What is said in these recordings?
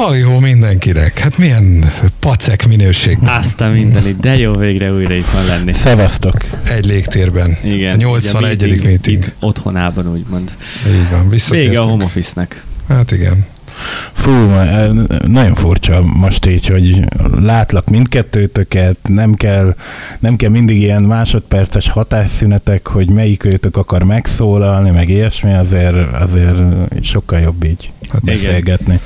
Halló mindenkinek! Hát milyen pacek minőség. Azt a mindenit, de jó végre újra itt van lenni. Szevasztok! Egy légtérben. Igen. A 81. meeting, meeting. Itt otthonában úgymond. Így van. Vége a home office-nek. Hát igen. Fú, eh, nagyon furcsa most így, hogy látlak mindkettőtöket, nem kell, nem kell mindig ilyen másodperces hatásszünetek, hogy melyik őtök akar megszólalni, meg ilyesmi, azért, azért sokkal jobb így Hát Igen.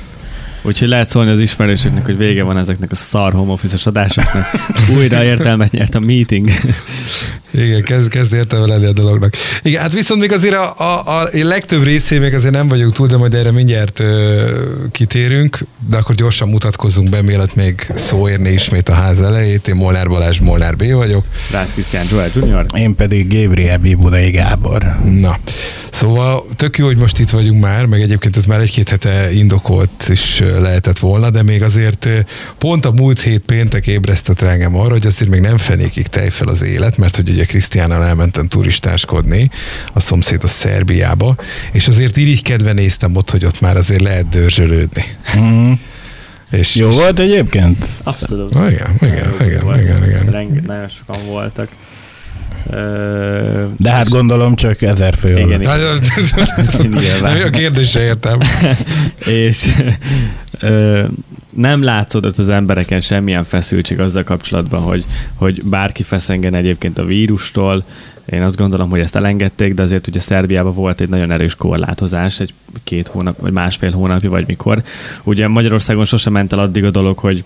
Úgyhogy lehet szólni az ismerősöknek, hogy vége van ezeknek a szar home office adásoknak. Újra értelmet nyert a meeting. Igen, kezd, kezd értelme lenni a dolognak. Igen, hát viszont még azért a, a, a legtöbb részén még azért nem vagyunk túl, de majd erre mindjárt ö, kitérünk, de akkor gyorsan mutatkozzunk be, mielőtt még szó érné ismét a ház elejét. Én Molnár Balázs, Molnár B vagyok. Rácz Krisztián Joel Jr. Én pedig Gabriel Bibudai Gábor. Na, szóval tök jó, hogy most itt vagyunk már, meg egyébként ez már egy-két hete indokolt is lehetett volna, de még azért pont a múlt hét péntek ébresztett engem arra, hogy azért még nem fenékig tej fel az élet, mert hogy ugye Krisztiánnal elmentem turistáskodni a szomszédos Szerbiába, és azért irigykedve néztem ott, hogy ott már azért lehet dörzsölődni. Mm. És, Jó és, volt egyébként? Abszolút. Ah, igen, igen, Nagyon jó igen, volt. igen, igen. Renge- nagyon sokan voltak. De hát gondolom csak ezer fő. Igen, igen. Nyilván. A kérdése értem. és ö, nem látszódott az embereken semmilyen feszültség azzal kapcsolatban, hogy, hogy bárki feszengen egyébként a vírustól. Én azt gondolom, hogy ezt elengedték, de azért ugye Szerbiában volt egy nagyon erős korlátozás, egy két hónap, vagy másfél hónapja, vagy mikor. Ugye Magyarországon sosem ment el addig a dolog, hogy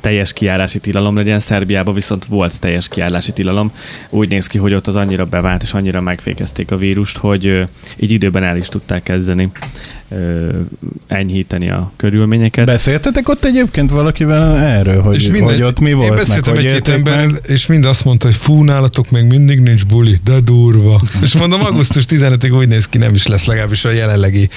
teljes kiárási tilalom legyen, Szerbiában viszont volt teljes kiárási tilalom. Úgy néz ki, hogy ott az annyira bevált és annyira megfékezték a vírust, hogy így időben el is tudták kezdeni enyhíteni a körülményeket. Beszéltetek ott egyébként valakivel erről, hogy, hogy ott mi volt, Én beszéltem egy-két emberrel, és mind azt mondta, hogy fú, nálatok még mindig nincs buli, de durva. és mondom, augusztus 15-ig úgy néz ki, nem is lesz legalábbis a jelenlegi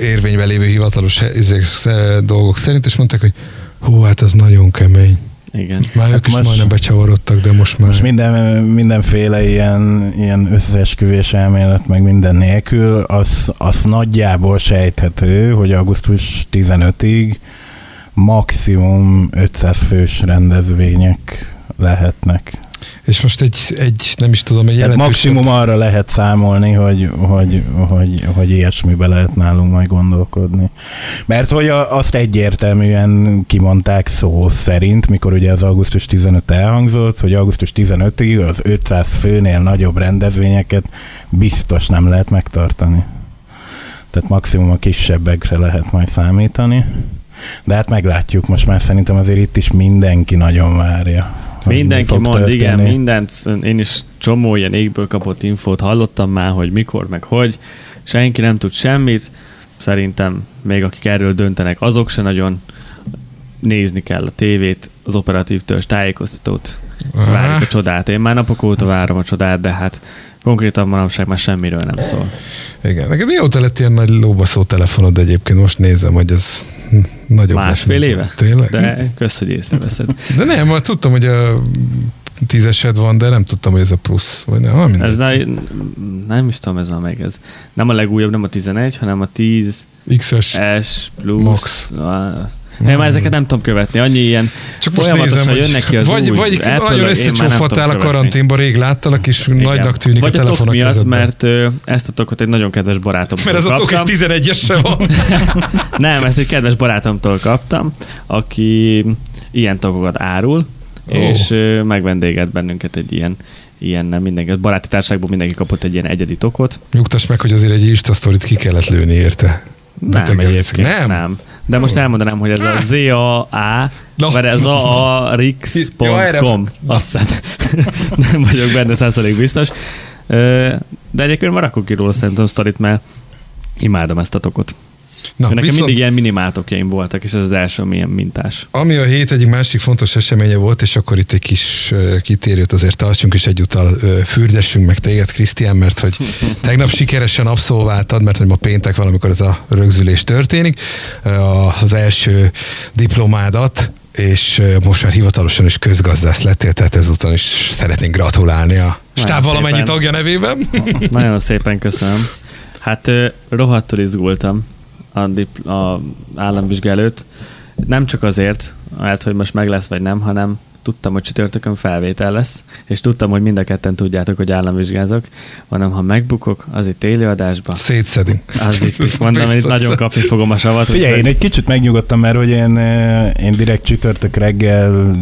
érvényben lévő hivatalos sze- dolgok szerint, és mondták, hogy hú, hát ez nagyon kemény. Igen. Már Hát ők is most- majdnem becsavarodtak, de most már... Most minden, mindenféle ilyen, ilyen összeesküvés elmélet, meg minden nélkül, az, az nagyjából sejthető, hogy augusztus 15-ig maximum 500 fős rendezvények lehetnek. És most egy, egy nem is tudom, egy jelentős... maximum arra lehet számolni, hogy, hogy, hogy, hogy ilyesmibe lehet nálunk majd gondolkodni. Mert hogy a, azt egyértelműen kimondták szó szerint, mikor ugye az augusztus 15 elhangzott, hogy augusztus 15-ig az 500 főnél nagyobb rendezvényeket biztos nem lehet megtartani. Tehát maximum a kisebbekre lehet majd számítani. De hát meglátjuk, most már szerintem azért itt is mindenki nagyon várja. Mindenki mond, igen, történni. mindent, én is csomó ilyen égből kapott infót hallottam már, hogy mikor, meg hogy, senki nem tud semmit, szerintem még akik erről döntenek, azok se nagyon nézni kell a tévét, az operatív törzs tájékoztatót, várjuk a csodát. Én már napok óta várom a csodát, de hát konkrétan manapság már semmiről nem szól. Igen. Neked mióta lett ilyen nagy lóbaszó telefonod egyébként? Most nézem, hogy ez nagyobb Másfél lesz, éve? Tényleg? De kösz, hogy észreveszed. De nem, már tudtam, hogy a tízesed van, de nem tudtam, hogy ez a plusz. Vagy nem, van Ez mindegy. ne, nem is tudom, ez már meg ez. Nem a legújabb, nem a 11, hanem a 10 X-es. S plusz. Max. Én már ezeket nem tudom követni, annyi ilyen Csak most nézem, hogy jönnek ki az vagy, új vagy Apple-ök, nagyon nem tudom a karanténba, rég láttalak, és Igen. nagynak tűnik vagy a telefon a miatt, kezedben. mert ö, ezt a tokot egy nagyon kedves barátomtól mert ez a tok egy 11-es se van. Nem, ezt egy kedves barátomtól kaptam, aki ilyen tokokat árul, és ö, megvendéget bennünket egy ilyen ilyen nem mindenki, a baráti társaságból mindenki kapott egy ilyen egyedi tokot. Nyugtass meg, hogy azért egy Insta sztorit ki kellett lőni érte. Nem egyébként, Nem? nem. De most elmondanám, hogy ez a ZAA, Na. vagy ez a rix.com. Azt hiszem. nem vagyok benne százalék biztos. De egyébként már rakok ki róla szerintem sztorit, mert imádom ezt a tokot. Na, Nekem viszont, mindig ilyen minimáltokjaim voltak, és ez az első, ami ilyen mintás. ami a hét egyik másik fontos eseménye volt, és akkor itt egy kis kitérőt azért tartsunk, és egyúttal fürdessünk meg téged, Krisztián, mert hogy tegnap sikeresen abszolváltad, mert hogy ma péntek valamikor ez a rögzülés történik, az első diplomádat, és most már hivatalosan is közgazdász lettél, tehát ezúton is szeretnénk gratulálni a stáb valamennyi tagja nevében. Nagyon szépen köszönöm. Hát rohadtul izgultam a, dipl- a államvizsga előtt. Nem csak azért, mert hogy most meg lesz vagy nem, hanem tudtam, hogy csütörtökön felvétel lesz, és tudtam, hogy mind a ketten tudjátok, hogy államvizsgázok, hanem ha megbukok, az itt élőadásba, Szétszedünk. az itt, itt mondom, hogy itt nagyon kapni fogom a savat. Figyelj, én egy kicsit megnyugodtam, mert hogy én, eh, én direkt csütörtök reggel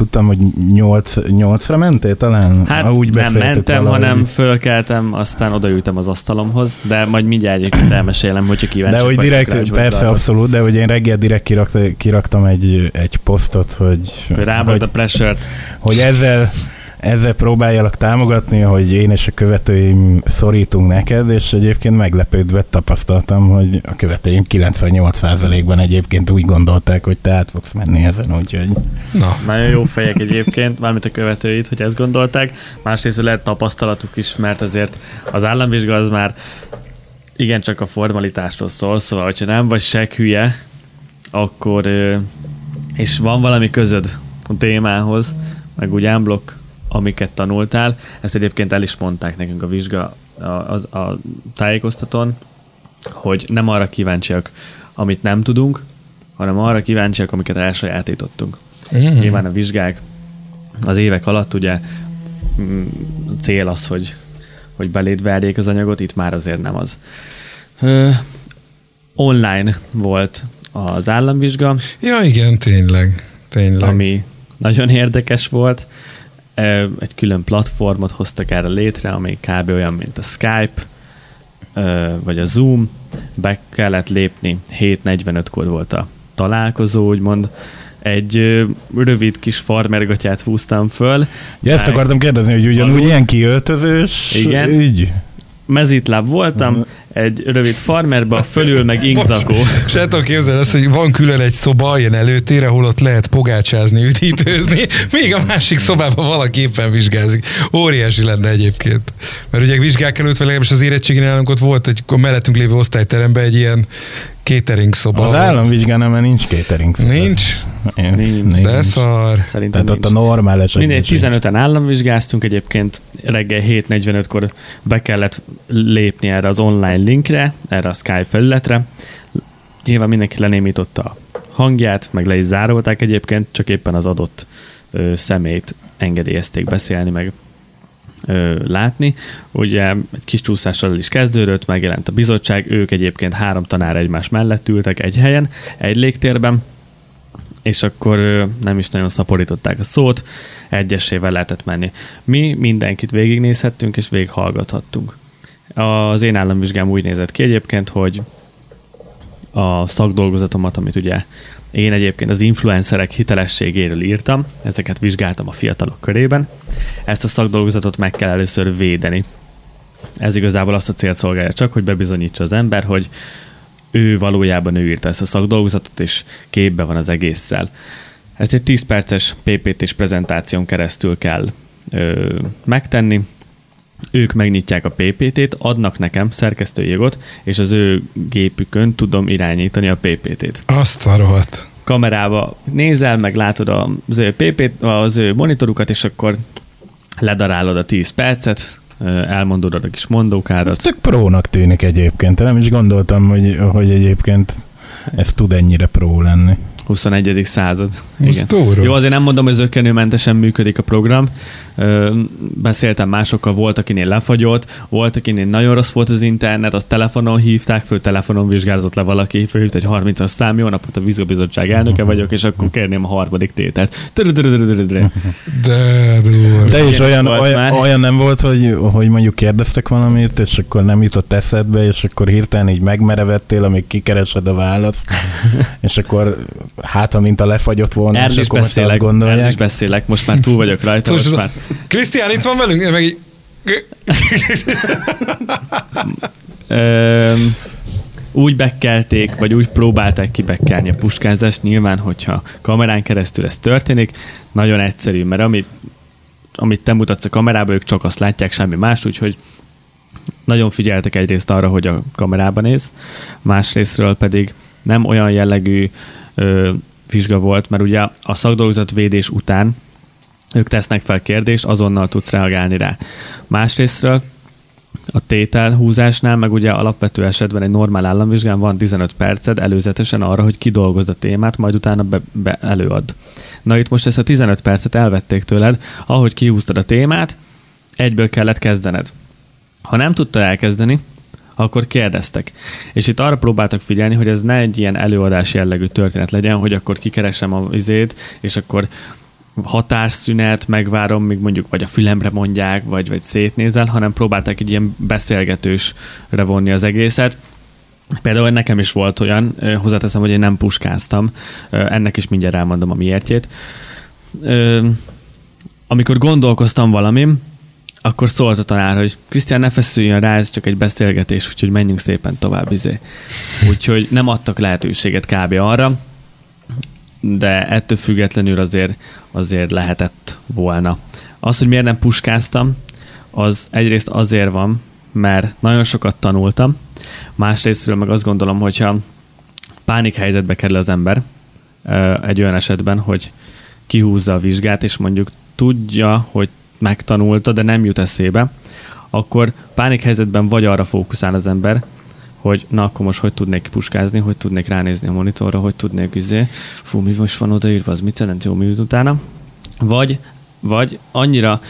tudtam, hogy 8, 8-ra mentél talán? Hát Ha úgy nem mentem, valahogy. hanem fölkeltem, aztán odaültem az asztalomhoz, de majd mindjárt egyébként elmesélem, hogyha kíváncsi De hogy direkt, persze, abszolút, de hogy én reggel direkt kirakta, kiraktam egy, egy posztot, hogy, Rábad a pressure-t. hogy ezzel, ezzel próbáljalak támogatni, hogy én és a követőim szorítunk neked, és egyébként meglepődve tapasztaltam, hogy a követőim 98%-ban egyébként úgy gondolták, hogy te át fogsz menni ezen, úgyhogy Na, Nagyon jó fejek egyébként, mármint a követőit, hogy ezt gondolták. Másrészt lehet tapasztalatuk is, mert azért az államvizsga az már igencsak a formalitásról szól, szóval hogyha nem vagy seg hülye, akkor és van valami közöd a témához, meg úgy ámblok, amiket tanultál, ezt egyébként el is mondták nekünk a vizsga a, a, a tájékoztatón, hogy nem arra kíváncsiak, amit nem tudunk, hanem arra kíváncsiak, amiket elsajátítottunk. Mhm. Nyilván a vizsgák az évek alatt ugye mm, a cél az, hogy, hogy beléd verjék az anyagot, itt már azért nem az. Ö, online volt az államvizsga, ja igen, tényleg. Tényleg. ami nagyon érdekes volt. Egy külön platformot hoztak erre létre, ami kb. olyan, mint a Skype, vagy a Zoom. Be kellett lépni, 7.45-kor volt a találkozó, úgymond. Egy rövid kis farmergatyát húztam föl. Ja, ezt akartam kérdezni, hogy ugyanúgy Alul. ilyen kiöltözős Igen. ügy? Mezitláb voltam, egy rövid farmerba, fölül meg ingzakó. És el tudom képzelni azt, hogy van külön egy szoba, ilyen előtér, ahol ott lehet pogácsázni, üdítőzni, még a másik szobában valaki éppen vizsgázik. Óriási lenne egyébként. Mert ugye vizsgák előtt, vagy legalábbis az érettségi nálunk ott volt egy a mellettünk lévő osztályteremben egy ilyen catering szoba. Az ahol- államvizsgán nem, nincs catering. szoba. Nincs? Nincs. Nincs. De szar. Szerintem Tehát ott nincs. a normál esetben Mindegy, sincs. 15-en államvizsgáztunk egyébként, reggel 7.45-kor be kellett lépni erre az online linkre, erre a Skype felületre. Nyilván mindenki lenémította a hangját, meg le is zárolták egyébként, csak éppen az adott ö, szemét engedélyezték beszélni, meg ö, látni. Ugye egy kis csúszással is kezdődött, megjelent a bizottság, ők egyébként három tanár egymás mellett ültek egy helyen, egy légtérben, és akkor nem is nagyon szaporították a szót, egyesével lehetett menni. Mi mindenkit végignézhettünk, és végighallgathattunk. Az én államvizsgám úgy nézett ki egyébként, hogy a szakdolgozatomat, amit ugye én egyébként az influencerek hitelességéről írtam, ezeket vizsgáltam a fiatalok körében. Ezt a szakdolgozatot meg kell először védeni. Ez igazából azt a célt szolgálja csak, hogy bebizonyítsa az ember, hogy ő valójában ő írta ezt a szakdolgozatot, és képbe van az egésszel. Ezt egy 10 perces PPT-s prezentáción keresztül kell ö, megtenni. Ők megnyitják a PPT-t, adnak nekem szerkesztői jogot, és az ő gépükön tudom irányítani a PPT-t Azt a rohadt. kamerába nézel, meg látod az ő PP, az ő monitorukat, és akkor ledarálod a 10 percet, elmondod a kis Ez mondókádat. tök prónak tűnik egyébként. Nem is gondoltam, hogy, hogy egyébként ez tud ennyire pró lenni. 21. század. Igen. Jó, azért nem mondom, hogy zökkenőmentesen működik a program. Beszéltem másokkal, volt, akinél lefagyott, volt, akinél nagyon rossz volt az internet, azt telefonon hívták, föl telefonon vizsgázott le valaki, fölhívta egy 30-as szám, jó napot, a vízgabizottság elnöke vagyok, és akkor kérném a harmadik tételt. De. De is olyan, olyan, olyan nem volt, hogy, hogy mondjuk kérdeztek valamit, és akkor nem jutott eszedbe, és akkor hirtelen így megmerevettél, amíg kikeresed a választ, és akkor hát, amint a lefagyott volna, Erről és is beszélek, erről is gondolják. beszélek, most már túl vagyok rajta, most már Krisztián itt van velünk? Meg így... Öm, úgy bekkelték, vagy úgy próbálták kibekkelni a puskázást, nyilván, hogyha kamerán keresztül ez történik, nagyon egyszerű, mert amit, amit te mutatsz a kamerába, ők csak azt látják, semmi más, úgyhogy nagyon figyeltek egyrészt arra, hogy a kamerában néz, másrésztről pedig nem olyan jellegű ö, vizsga volt, mert ugye a szakdolgozatvédés után ők tesznek fel kérdést, azonnal tudsz reagálni rá. Másrésztről a tételhúzásnál, meg ugye alapvető esetben egy normál államvizsgán van 15 perced előzetesen arra, hogy kidolgozd a témát, majd utána be, be előad. Na itt most ezt a 15 percet elvették tőled, ahogy kihúztad a témát, egyből kellett kezdened. Ha nem tudta elkezdeni, akkor kérdeztek. És itt arra próbáltak figyelni, hogy ez ne egy ilyen előadás jellegű történet legyen, hogy akkor kikeresem a vizét, és akkor határszünet, megvárom, még mondjuk vagy a fülemre mondják, vagy, vagy szétnézel, hanem próbálták egy ilyen beszélgetősre vonni az egészet. Például nekem is volt olyan, hozzáteszem, hogy én nem puskáztam, ennek is mindjárt elmondom a miértjét. Amikor gondolkoztam valamim, akkor szólt a tanár, hogy Krisztián, ne feszüljön rá, ez csak egy beszélgetés, úgyhogy menjünk szépen tovább, izé. Úgyhogy nem adtak lehetőséget kb. arra, de ettől függetlenül azért, azért lehetett volna. Az, hogy miért nem puskáztam, az egyrészt azért van, mert nagyon sokat tanultam, másrésztről meg azt gondolom, hogyha pánik helyzetbe kerül az ember egy olyan esetben, hogy kihúzza a vizsgát, és mondjuk tudja, hogy megtanulta, de nem jut eszébe, akkor pánik helyzetben vagy arra fókuszál az ember, hogy na akkor most hogy tudnék puskázni, hogy tudnék ránézni a monitorra, hogy tudnék izé, fú, mi most van odaírva, az mit jelent, jó, mi jut utána. Vagy, vagy annyira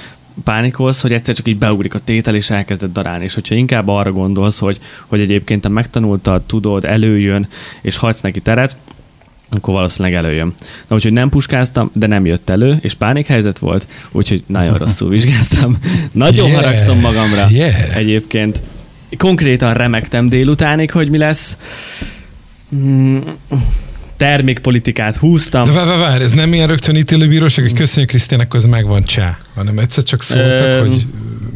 pánikolsz, hogy egyszer csak így beugrik a tétel, és elkezded darálni. És hogyha inkább arra gondolsz, hogy, hogy egyébként te megtanultad, tudod, előjön, és hagysz neki teret, akkor valószínűleg előjön. Na úgyhogy nem puskáztam, de nem jött elő, és pánikhelyzet volt, úgyhogy nagyon rosszul vizsgáztam. nagyon yeah, haragszom magamra yeah. egyébként. Konkrétan remektem délutánig, hogy mi lesz. Hmm, termékpolitikát húztam. De várj, várj, ez nem ilyen rögtön ítélő bíróság, hogy köszönjük Krisztiának, az megvan csá, hanem egyszer csak szóltak, Ö, hogy...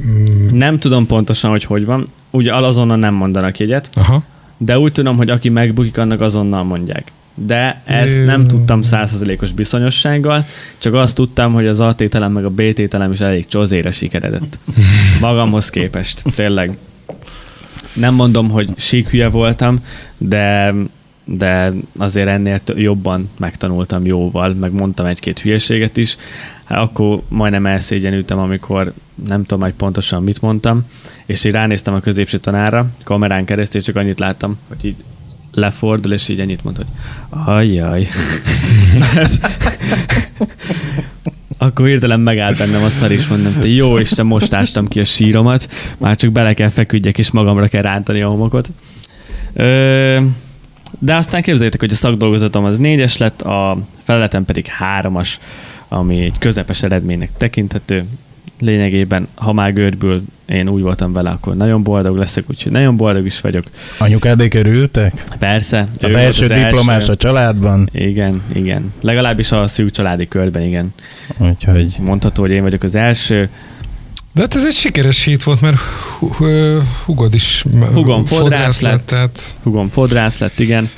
Mm. Nem tudom pontosan, hogy hogy van. Ugye azonnal nem mondanak jegyet, Aha. de úgy tudom, hogy aki megbukik, annak azonnal mondják de ezt nem tudtam százszerzelékos bizonyossággal, csak azt tudtam, hogy az A tételem meg a B tételem is elég csozére sikeredett. Magamhoz képest, tényleg. Nem mondom, hogy síkhülye voltam, de, de azért ennél jobban megtanultam jóval, meg mondtam egy-két hülyeséget is. Hát akkor majdnem elszégyenültem, amikor nem tudom, hogy pontosan mit mondtam, és így ránéztem a középső tanára, kamerán keresztül, és csak annyit láttam, hogy így lefordul, és így ennyit mond, hogy ajjaj. akkor hirtelen megállt bennem a szar is, mondom, hogy jó Isten, most ástam ki a síromat, már csak bele kell feküdjek, és magamra kell rántani a homokot. Ö, de aztán képzeljétek, hogy a szakdolgozatom az négyes lett, a feleletem pedig háromas, ami egy közepes eredménynek tekinthető lényegében, ha már görbül én úgy voltam vele, akkor nagyon boldog leszek, úgyhogy nagyon boldog is vagyok. Anyukádék örültek? Persze. Az első az diplomás első. a családban? Igen, igen. Legalábbis a szűk családi körben, igen. Úgyhogy... Mondható, hogy én vagyok az első. De hát ez egy sikeres hét volt, mert hugod is Hugom fodrász lett. Tehát... Hugom fodrász lett, igen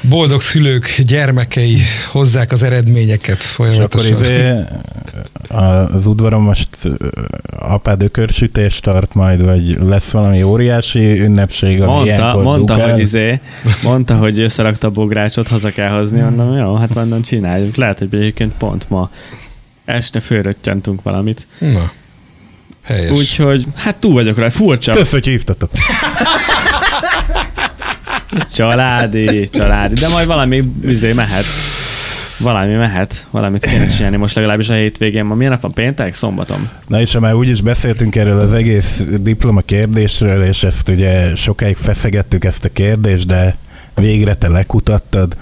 boldog szülők gyermekei hozzák az eredményeket folyamatosan. És akkor izé, az udvaron most apád ökörsütést tart majd, vagy lesz valami óriási ünnepség, ami mondta, mondta, hogy izé, mondta, hogy összerakta a bográcsot, haza kell hozni, mondom, jó, hát mondom, csináljuk. Lehet, hogy egyébként pont ma este fölröttyentunk valamit. Na, helyes. Úgyhogy, hát túl vagyok rá, furcsa. Kösz, hogy hívtatok. Családi, családi, de majd valami üzé mehet. Valami mehet, valamit kéne csinálni most legalábbis a hétvégén. Ma milyen nap van? Péntek? Szombaton? Na és ha már úgyis beszéltünk erről az egész diploma kérdésről, és ezt ugye sokáig feszegettük ezt a kérdést, de végre te lekutattad,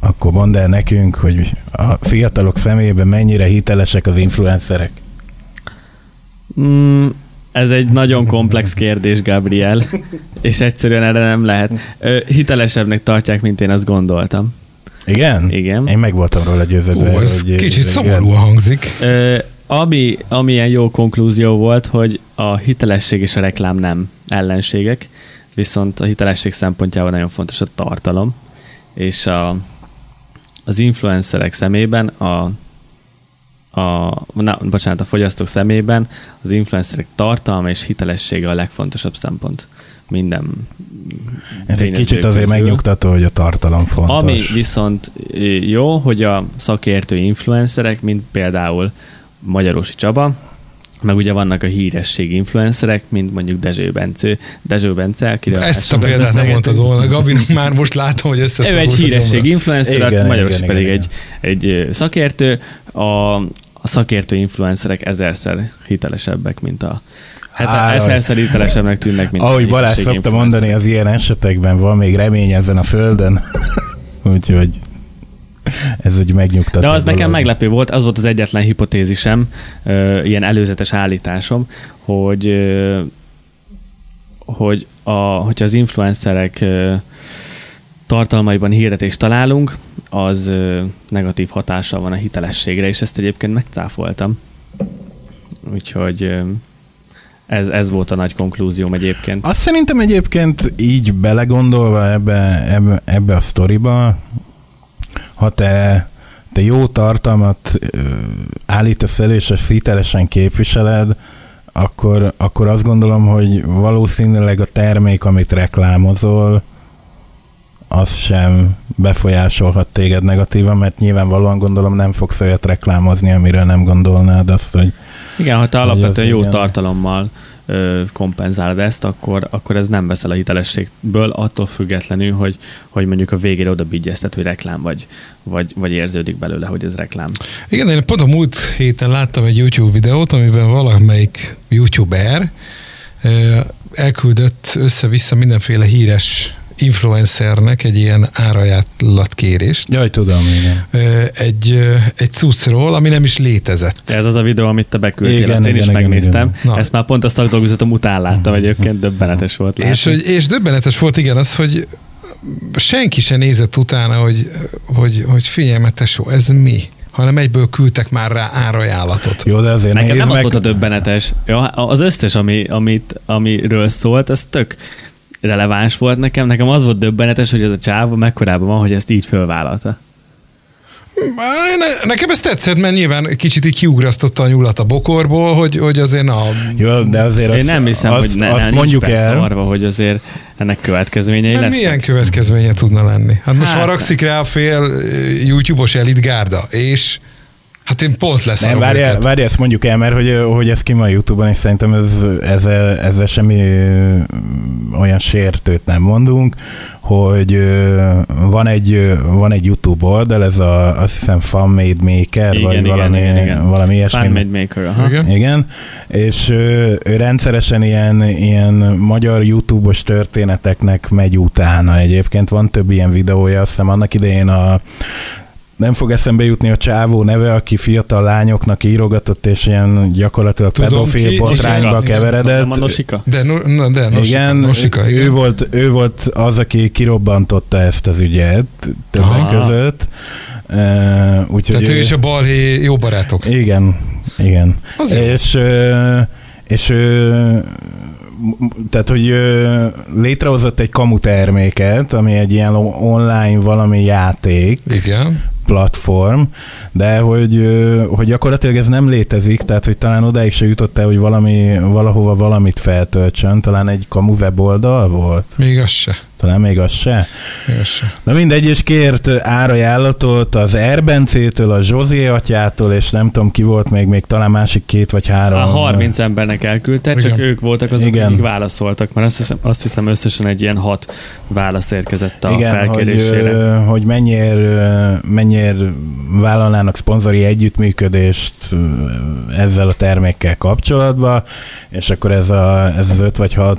akkor mondd el nekünk, hogy a fiatalok szemében mennyire hitelesek az influencerek. Mm, ez egy nagyon komplex kérdés, Gabriel, és egyszerűen erre nem lehet. Hitelesebbnek tartják, mint én azt gondoltam. Igen? Igen. Én meg voltam róla győződve. Ó, ez hogy kicsit szomorúan hangzik. Ö, ami, ami ilyen jó konklúzió volt, hogy a hitelesség és a reklám nem ellenségek, viszont a hitelesség szempontjából nagyon fontos a tartalom, és a, az influencerek szemében a a, na, bocsánat, a fogyasztók szemében az influencerek tartalma és hitelessége a legfontosabb szempont minden Ez egy kicsit közül. azért megnyugtató, hogy a tartalom fontos. Ami viszont jó, hogy a szakértő influencerek, mint például Magyarosi Csaba, meg ugye vannak a híresség influencerek, mint mondjuk Dezső Bence, Dezső Bence, akiről Ezt a példát nem mondtad volna, Gabi, már most látom, hogy össze Ő egy híresség influencer, Igen, igen, Magyaros igen, pedig igen, egy, egy szakértő. A, a szakértő influencerek ezerszer hitelesebbek, mint a Hát Á, ezerszer hitelesebbnek tűnnek, mint Ahogy a Balázs szokta mondani, az ilyen esetekben van még remény ezen a földön. Úgyhogy ez úgy megnyugtató. De az nekem dolog. meglepő volt, az volt az egyetlen hipotézisem, ö, ilyen előzetes állításom, hogy, ö, hogy a, hogyha az influencerek ö, tartalmaiban hirdetést találunk, az negatív hatással van a hitelességre, és ezt egyébként megcáfoltam. Úgyhogy ez, ez volt a nagy konklúzióm egyébként. Azt szerintem egyébként így belegondolva ebbe, ebbe, ebbe a sztoriba, ha te, te jó tartalmat állítasz elő, és ezt hitelesen képviseled, akkor, akkor azt gondolom, hogy valószínűleg a termék, amit reklámozol, az sem befolyásolhat téged negatívan, mert nyilvánvalóan gondolom nem fogsz olyat reklámozni, amiről nem gondolnád azt, hogy Igen, ha te alapvetően jó igen. tartalommal ö, kompenzálod ezt, akkor, akkor ez nem veszel a hitelességből, attól függetlenül, hogy, hogy mondjuk a végére oda hogy reklám vagy, vagy, vagy érződik belőle, hogy ez reklám. Igen, én pont a múlt héten láttam egy YouTube videót, amiben valamelyik YouTuber ö, elküldött össze-vissza mindenféle híres influencernek egy ilyen árajánlatkérést jaj, tudom, igen. egy, egy cuccról, ami nem is létezett. De ez az a videó, amit te beküldtél, Igen, azt én igen, is igen, megnéztem. igen. Na. Ezt már pont a szakdolgozatom után láttam egyébként, döbbenetes volt látni. És, hogy, és döbbenetes volt igen az, hogy senki se nézett utána, hogy, hogy, hogy figyelj, tesó, ez mi? Hanem egyből küldtek már rá árajánlatot. Jó, de azért Nekem nem az meg, volt a döbbenetes. Ja, az összes, ami, amit, amiről szólt, ez tök releváns volt nekem. Nekem az volt döbbenetes, hogy ez a csáva mekkorában van, hogy ezt így fölvállalta. Ne, nekem ez tetszett, mert nyilván kicsit így kiugrasztotta a nyulat a bokorból, hogy, hogy azért na, Jó, de azért Én azt, nem hiszem, azt, hogy ne, azt ne, mondjuk el, arva, hogy azért ennek következményei mert lesznek. milyen következménye tudna lenni? Hát most Hát- haragszik rá a fél YouTube-os elitgárda, és hát én pont lesz nem, várjál, várjál, ezt mondjuk el, mert hogy, hogy ez ki van a Youtube-on, és szerintem ez, ezzel, ezzel semmi olyan sértőt nem mondunk, hogy van egy, van egy YouTube oldal, ez a, azt hiszem Fan Made Maker, Igen, vagy igen, valami, igen, igen. valami ilyesmi. Fanmade Maker, aha. Igen. Igen, és ő, ő rendszeresen ilyen, ilyen magyar YouTube-os történeteknek megy utána egyébként. Van több ilyen videója, azt hiszem annak idején a nem fog eszembe jutni a csávó neve, aki fiatal lányoknak írogatott, és ilyen gyakorlatilag Tudom pedofil ki, botrányba Nosika. keveredett. A Nosika? De, no, na, de Nosika, igen, Nosika, igen. Ő, volt, ő volt az, aki kirobbantotta ezt az ügyet többek Aha. között. Uh, úgyhogy Tehát ő és a balhé jó barátok. igen, igen. Az jó. és, és tehát, hogy létrehozott egy kamu terméket, ami egy ilyen online valami játék, Igen. Platform, de hogy, hogy gyakorlatilag ez nem létezik, tehát hogy talán odáig se jutott el, hogy valami, valahova valamit feltöltsön, talán egy kamu weboldal volt, Még az se. Talán még az se. Se. Na mindegy, és kért árajánlatot az Erbencétől, a Zsozé atyától, és nem tudom ki volt még, még talán másik két vagy három. A 30 embernek elküldte, csak Igen. ők voltak azok, Igen. akik válaszoltak, mert azt hiszem, azt hiszem összesen egy ilyen hat válasz érkezett a Igen, hogy, felkérésére. ö, hogy mennyire, mennyire vállalnának szponzori együttműködést ezzel a termékkel kapcsolatban, és akkor ez, a, ez az öt vagy hat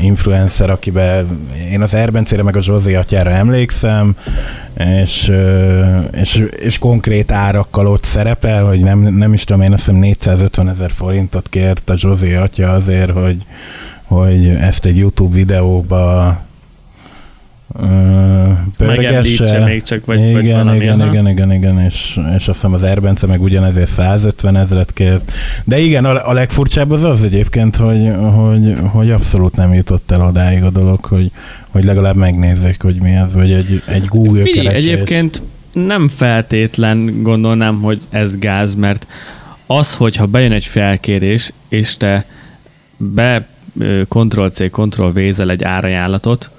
influencer, akiben én az Erbencére meg a Zsózi atyára emlékszem, és, és, és konkrét árakkal ott szerepel, hogy nem, nem is tudom, én azt hiszem 450 ezer forintot kért a Zsózi atya azért, hogy, hogy ezt egy YouTube videóba pörgesse. még csak, vagy, igen, vagy valami. igen, aha. igen, igen, igen, és, és azt hiszem az Erbence meg ugyanezért 150 ezeret kért. De igen, a, a legfurcsább az az egyébként, hogy, hogy, hogy abszolút nem jutott el odáig a dolog, hogy, hogy legalább megnézzék, hogy mi ez, vagy egy, egy Google Figyelj, keresés. egyébként nem feltétlen gondolnám, hogy ez gáz, mert az, hogyha bejön egy felkérés, és te be Ctrl-C, Ctrl-V-zel egy árajánlatot,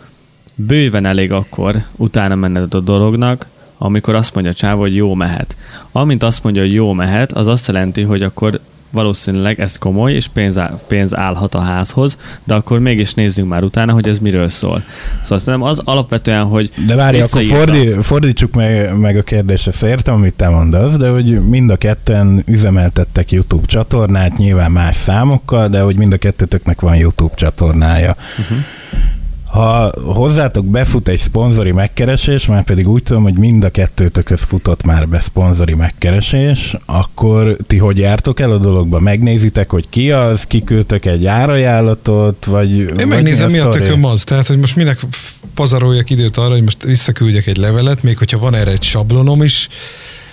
bőven elég akkor utána menned a dolognak, amikor azt mondja a csávó, hogy jó mehet. Amint azt mondja, hogy jó mehet, az azt jelenti, hogy akkor valószínűleg ez komoly, és pénz, áll, pénz állhat a házhoz, de akkor mégis nézzünk már utána, hogy ez miről szól. Szóval nem az alapvetően, hogy De várj, akkor fordi, fordítsuk meg, meg a kérdésre, értem, amit te mondasz, de hogy mind a ketten üzemeltettek YouTube csatornát, nyilván más számokkal, de hogy mind a kettőtöknek van YouTube csatornája. Uh-huh. Ha hozzátok befut egy szponzori megkeresés, már pedig úgy tudom, hogy mind a kettőtökhöz futott már be szponzori megkeresés, akkor ti hogy jártok el a dologba? Megnézitek, hogy ki az, kiküldtek egy árajánlatot, vagy... Én vagy megnézem, mi a tököm az. Tehát, hogy most minek pazaroljak időt arra, hogy most visszaküldjek egy levelet, még hogyha van erre egy sablonom is,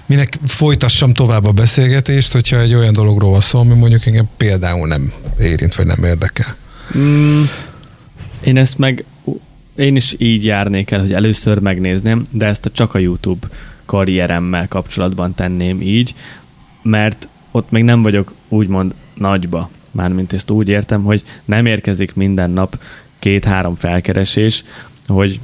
minek folytassam tovább a beszélgetést, hogyha egy olyan dologról van szó, ami mondjuk engem például nem érint, vagy nem érdekel. Mm, én ezt meg én is így járnék el, hogy először megnézném, de ezt a csak a YouTube karrieremmel kapcsolatban tenném így, mert ott még nem vagyok úgymond nagyba. Mármint ezt úgy értem, hogy nem érkezik minden nap két-három felkeresés, hogy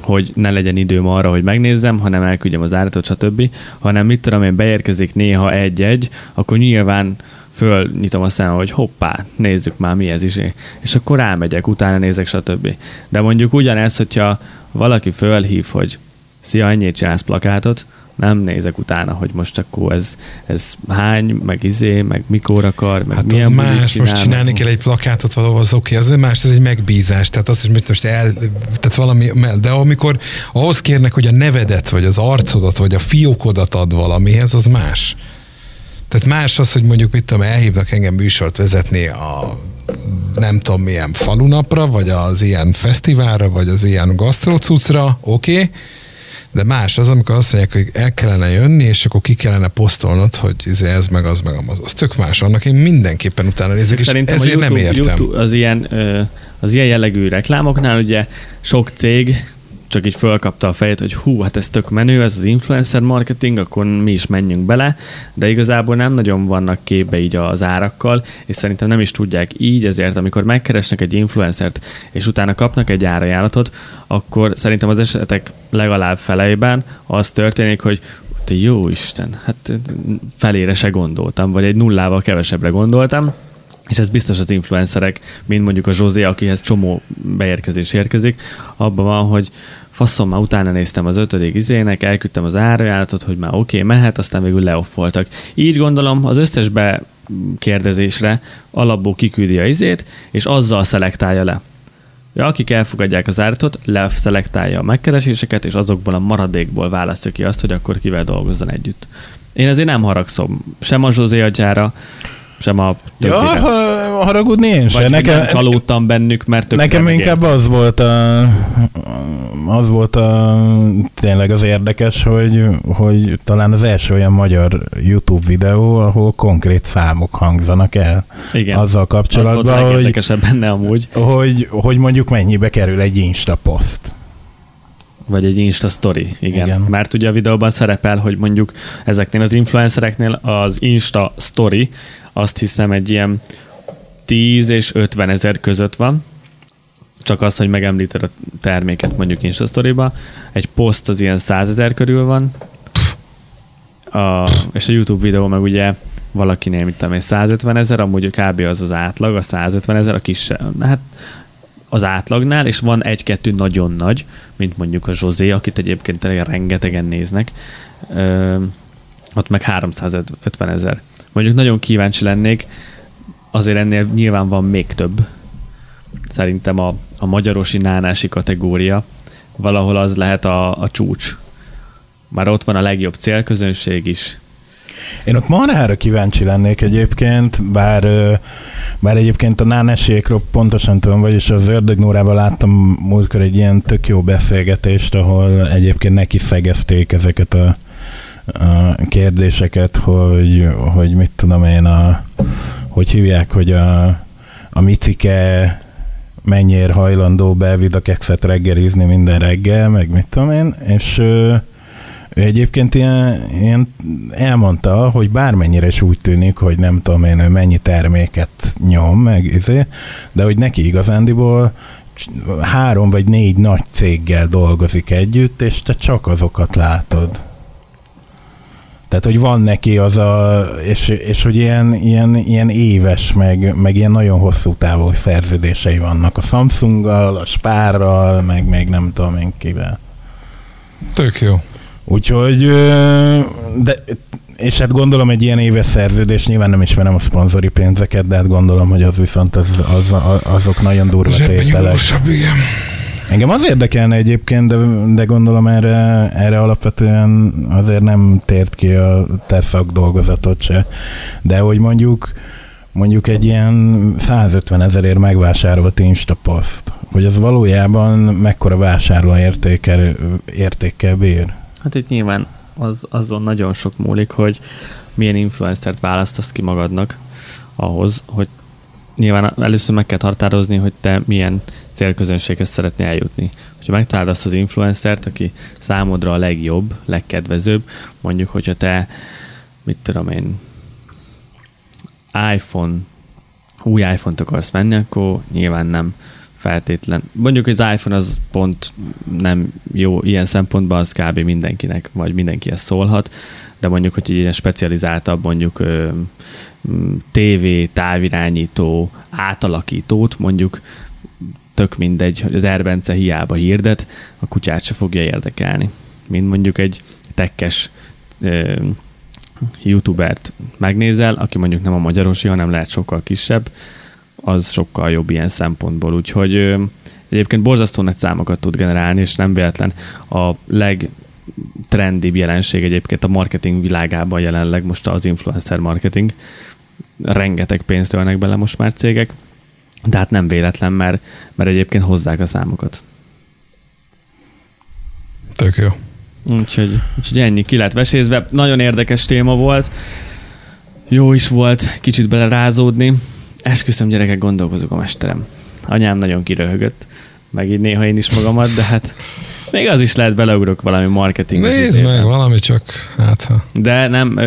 hogy ne legyen időm arra, hogy megnézzem, hanem elküldjem az áratot, stb. Hanem mit tudom én, beérkezik néha egy-egy, akkor nyilván fölnyitom a szemem, hogy hoppá, nézzük már mi ez is, és akkor rámegyek, utána nézek, stb. De mondjuk ugyanez, hogyha valaki fölhív, hogy szia, ennyit csinálsz plakátot, nem nézek utána, hogy most akkor ez, ez hány, meg izé, meg mikor akar, meg hát milyen az más, csinál, most csinálni kell egy plakátot valahol, az oké, okay, az más, ez egy megbízás, tehát az is mit most el, tehát valami, de amikor ahhoz kérnek, hogy a nevedet, vagy az arcodat, vagy a fiókodat ad valamihez, az más. Tehát más az, hogy mondjuk mit tudom, elhívnak engem műsort vezetni a nem tudom milyen falunapra, vagy az ilyen fesztiválra, vagy az ilyen gasztrocucra, oké, okay, de más az, amikor azt mondják, hogy el kellene jönni, és akkor ki kellene posztolnod, hogy izé ez meg az meg az. Az tök más. Annak én mindenképpen utána nézek, és Szerintem ezért YouTube, nem értem. YouTube az ilyen, az ilyen jellegű reklámoknál ugye sok cég csak így fölkapta a fejét, hogy hú, hát ez tök menő, ez az influencer marketing, akkor mi is menjünk bele, de igazából nem nagyon vannak képbe így az árakkal, és szerintem nem is tudják így, ezért amikor megkeresnek egy influencert, és utána kapnak egy árajánlatot, akkor szerintem az esetek legalább felejében az történik, hogy te jó Isten, hát felére se gondoltam, vagy egy nullával kevesebbre gondoltam, és ez biztos az influencerek, mint mondjuk a Zsózé, akihez csomó beérkezés érkezik, abban van, hogy faszom, már utána néztem az ötödik izének, elküldtem az árajánlatot, hogy már oké, okay, mehet, aztán végül leoffoltak. Így gondolom, az összes bekérdezésre alapból kiküldi a izét, és azzal szelektálja le. Ja, akik elfogadják az áratot, leszelektálja a megkereséseket, és azokból a maradékból választja ki azt, hogy akkor kivel dolgozzon együtt. Én ezért nem haragszom sem a Zsózé agyára, sem a többire. Ja, ha, haragudni én sem. Nekem, nem csalódtam bennük, mert Nekem inkább az volt a, az volt a, tényleg az érdekes, hogy, hogy talán az első olyan magyar YouTube videó, ahol konkrét számok hangzanak el. Igen. Azzal kapcsolatban, az volt hogy, benne amúgy. Hogy, hogy mondjuk mennyibe kerül egy Insta poszt. Vagy egy Insta story, igen. igen. Mert ugye a videóban szerepel, hogy mondjuk ezeknél az influencereknél az Insta story azt hiszem egy ilyen 10 és 50 ezer között van, csak azt, hogy megemlíted a terméket mondjuk Instastory-ba. Egy poszt az ilyen 100 ezer körül van, a, és a YouTube videó meg ugye valakinél, mit tudom én, 150 ezer, amúgy kb. az az átlag, a 150 ezer, a kis, hát az átlagnál, és van egy-kettő nagyon nagy, mint mondjuk a Zsozé, akit egyébként rengetegen néznek, ö, ott meg 350 ezer. Mondjuk nagyon kíváncsi lennék, azért ennél nyilván van még több. Szerintem a, a magyarosi nánási kategória valahol az lehet a, a csúcs. Már ott van a legjobb célközönség is. Én ott marhára kíváncsi lennék egyébként, bár, bár egyébként a nánesékről pontosan tudom, vagyis az Ördögnórával láttam múltkor egy ilyen tök jó beszélgetést, ahol egyébként neki szegezték ezeket a kérdéseket, hogy, hogy mit tudom én, a, hogy hívják, hogy a, a micike mennyire hajlandó be a kekszet reggelizni minden reggel, meg mit tudom én, és ő egyébként ilyen, ilyen elmondta, hogy bármennyire is úgy tűnik, hogy nem tudom én, ő mennyi terméket nyom, meg izé, de hogy neki igazándiból három vagy négy nagy céggel dolgozik együtt, és te csak azokat látod. Tehát, hogy van neki az a, és, és hogy ilyen, ilyen, ilyen éves, meg, meg ilyen nagyon hosszú távú szerződései vannak a Samsunggal, a Spárral, meg még nem tudom én kivel. Tök jó. Úgyhogy, de, és hát gondolom egy ilyen éves szerződés, nyilván nem ismerem a szponzori pénzeket, de hát gondolom, hogy az viszont az, az, azok nagyon durva tételek. Zsebbenyúlósabb, igen. Engem az érdekelne egyébként, de, de gondolom erre, erre alapvetően azért nem tért ki a te szakdolgozatot se. De hogy mondjuk mondjuk egy ilyen 150 ezerért megvásárolt Instapost, hogy az valójában mekkora vásárló értékel, értékkel bír? Hát itt nyilván az, azon nagyon sok múlik, hogy milyen influencert választasz ki magadnak ahhoz, hogy nyilván először meg kell határozni, hogy te milyen célközönséghez szeretnél eljutni. Hogyha megtalálod azt az influencert, aki számodra a legjobb, legkedvezőbb, mondjuk, hogyha te, mit tudom én, iPhone, új iPhone-t akarsz venni, akkor nyilván nem feltétlen. Mondjuk, az iPhone az pont nem jó ilyen szempontban, az kb. mindenkinek, vagy mindenkihez szólhat, de mondjuk, hogy egy ilyen specializáltabb, mondjuk TV, távirányító, átalakítót, mondjuk tök mindegy, hogy az Erbence hiába hirdet, a kutyát se fogja érdekelni. Mint mondjuk egy tekkes ö, youtubert megnézel, aki mondjuk nem a magyarosi, hanem lehet sokkal kisebb, az sokkal jobb ilyen szempontból. Úgyhogy ö, egyébként borzasztó nagy számokat tud generálni, és nem véletlen a legtrendibb jelenség egyébként a marketing világában jelenleg most az influencer marketing. Rengeteg pénzt ölnek bele most már cégek, de hát nem véletlen, mert, mert egyébként hozzák a számokat. Tök jó. Úgyhogy, úgyhogy ennyi, ki lett vesézve. Nagyon érdekes téma volt. Jó is volt kicsit belerázódni. Esküszöm, gyerekek, gondolkozok a mesterem. Anyám nagyon kiröhögött, meg így néha én is magamat, de hát még az is lehet beleugrok valami marketing. Nézd meg, valami csak, hát ha. De nem,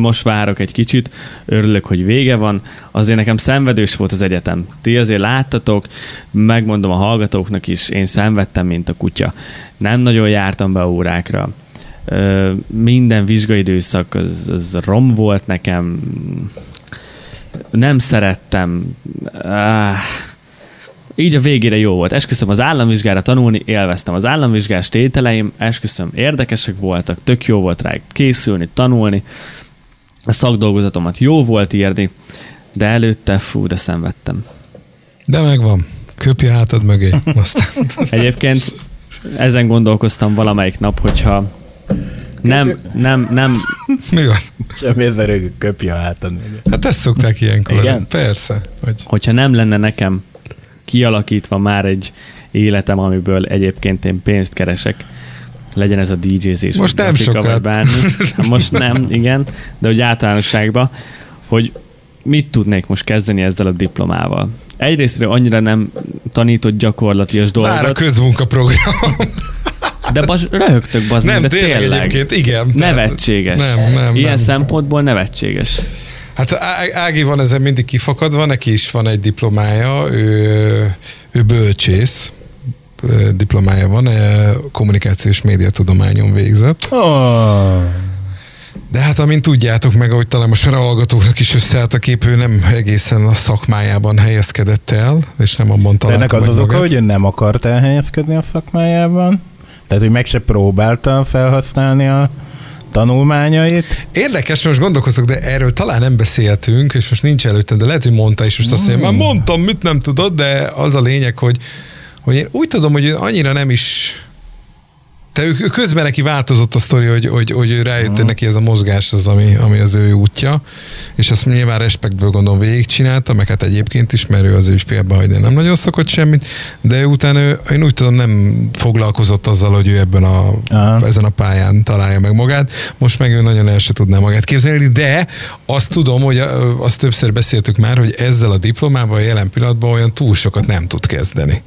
most várok egy kicsit, örülök, hogy vége van. Azért nekem szenvedős volt az egyetem. Ti azért láttatok, megmondom a hallgatóknak is, én szenvedtem, mint a kutya. Nem nagyon jártam be órákra. Minden vizsgaidőszak az, az rom volt nekem. Nem szerettem. Ah, így a végére jó volt. Esküszöm az államvizsgára tanulni, élveztem az államvizsgás tételeim, esküszöm érdekesek voltak, tök jó volt rá készülni, tanulni, a szakdolgozatomat jó volt írni, de előtte fú, de szenvedtem. De megvan. Köpje hátad mögé. Aztán. Egyébként ezen gondolkoztam valamelyik nap, hogyha nem, nem, nem, Mi van? Semmi ez a rögő köpje a hátad. Hát ezt szokták ilyenkor. Igen? Persze. Hogy hogyha nem lenne nekem kialakítva már egy életem, amiből egyébként én pénzt keresek, legyen ez a DJ-zés, Most nem grafika, sokat. vagy bármi. Hát most nem, igen, de hogy általánosságban, hogy mit tudnék most kezdeni ezzel a diplomával. Egyrésztről annyira nem tanított gyakorlatias Vár a dolgot, közmunkaprogram. de bas, röhögtök, bazd nem, de tényleg, tényleg. igen. Nevetséges. Nem, nem, Ilyen nem. szempontból nevetséges. Hát Ági van ezen mindig kifakadva, neki is van egy diplomája, ő, ő bölcsész, diplomája van, kommunikációs médiatudományon végzett. Oh. De hát amint tudjátok meg, ahogy talán most már a hallgatóknak is összeállt a kép, ő nem egészen a szakmájában helyezkedett el, és nem abban De találta ennek az az oka, hogy ő nem akart elhelyezkedni a szakmájában? Tehát, hogy meg se próbálta felhasználni a tanulmányait? Érdekes, most gondolkozok, de erről talán nem beszéltünk, és most nincs előttem, de lehet, hogy mondta is most azt, hogy már mondtam, mit nem tudod, de az a lényeg, hogy, hogy én úgy tudom, hogy annyira nem is te ő, közben neki változott a sztori, hogy, hogy, hogy ő rájött, neki ez a mozgás az, ami, ami az ő útja, és azt nyilván respektből gondolom végigcsinálta, meg hát egyébként is, mert ő az ő félbehagyni nem nagyon szokott semmit, de utána ő, én úgy tudom, nem foglalkozott azzal, hogy ő ebben a, Aha. ezen a pályán találja meg magát. Most meg ő nagyon el se tudná magát képzelni, de azt tudom, hogy azt többször beszéltük már, hogy ezzel a diplomával jelen pillanatban olyan túl sokat nem tud kezdeni.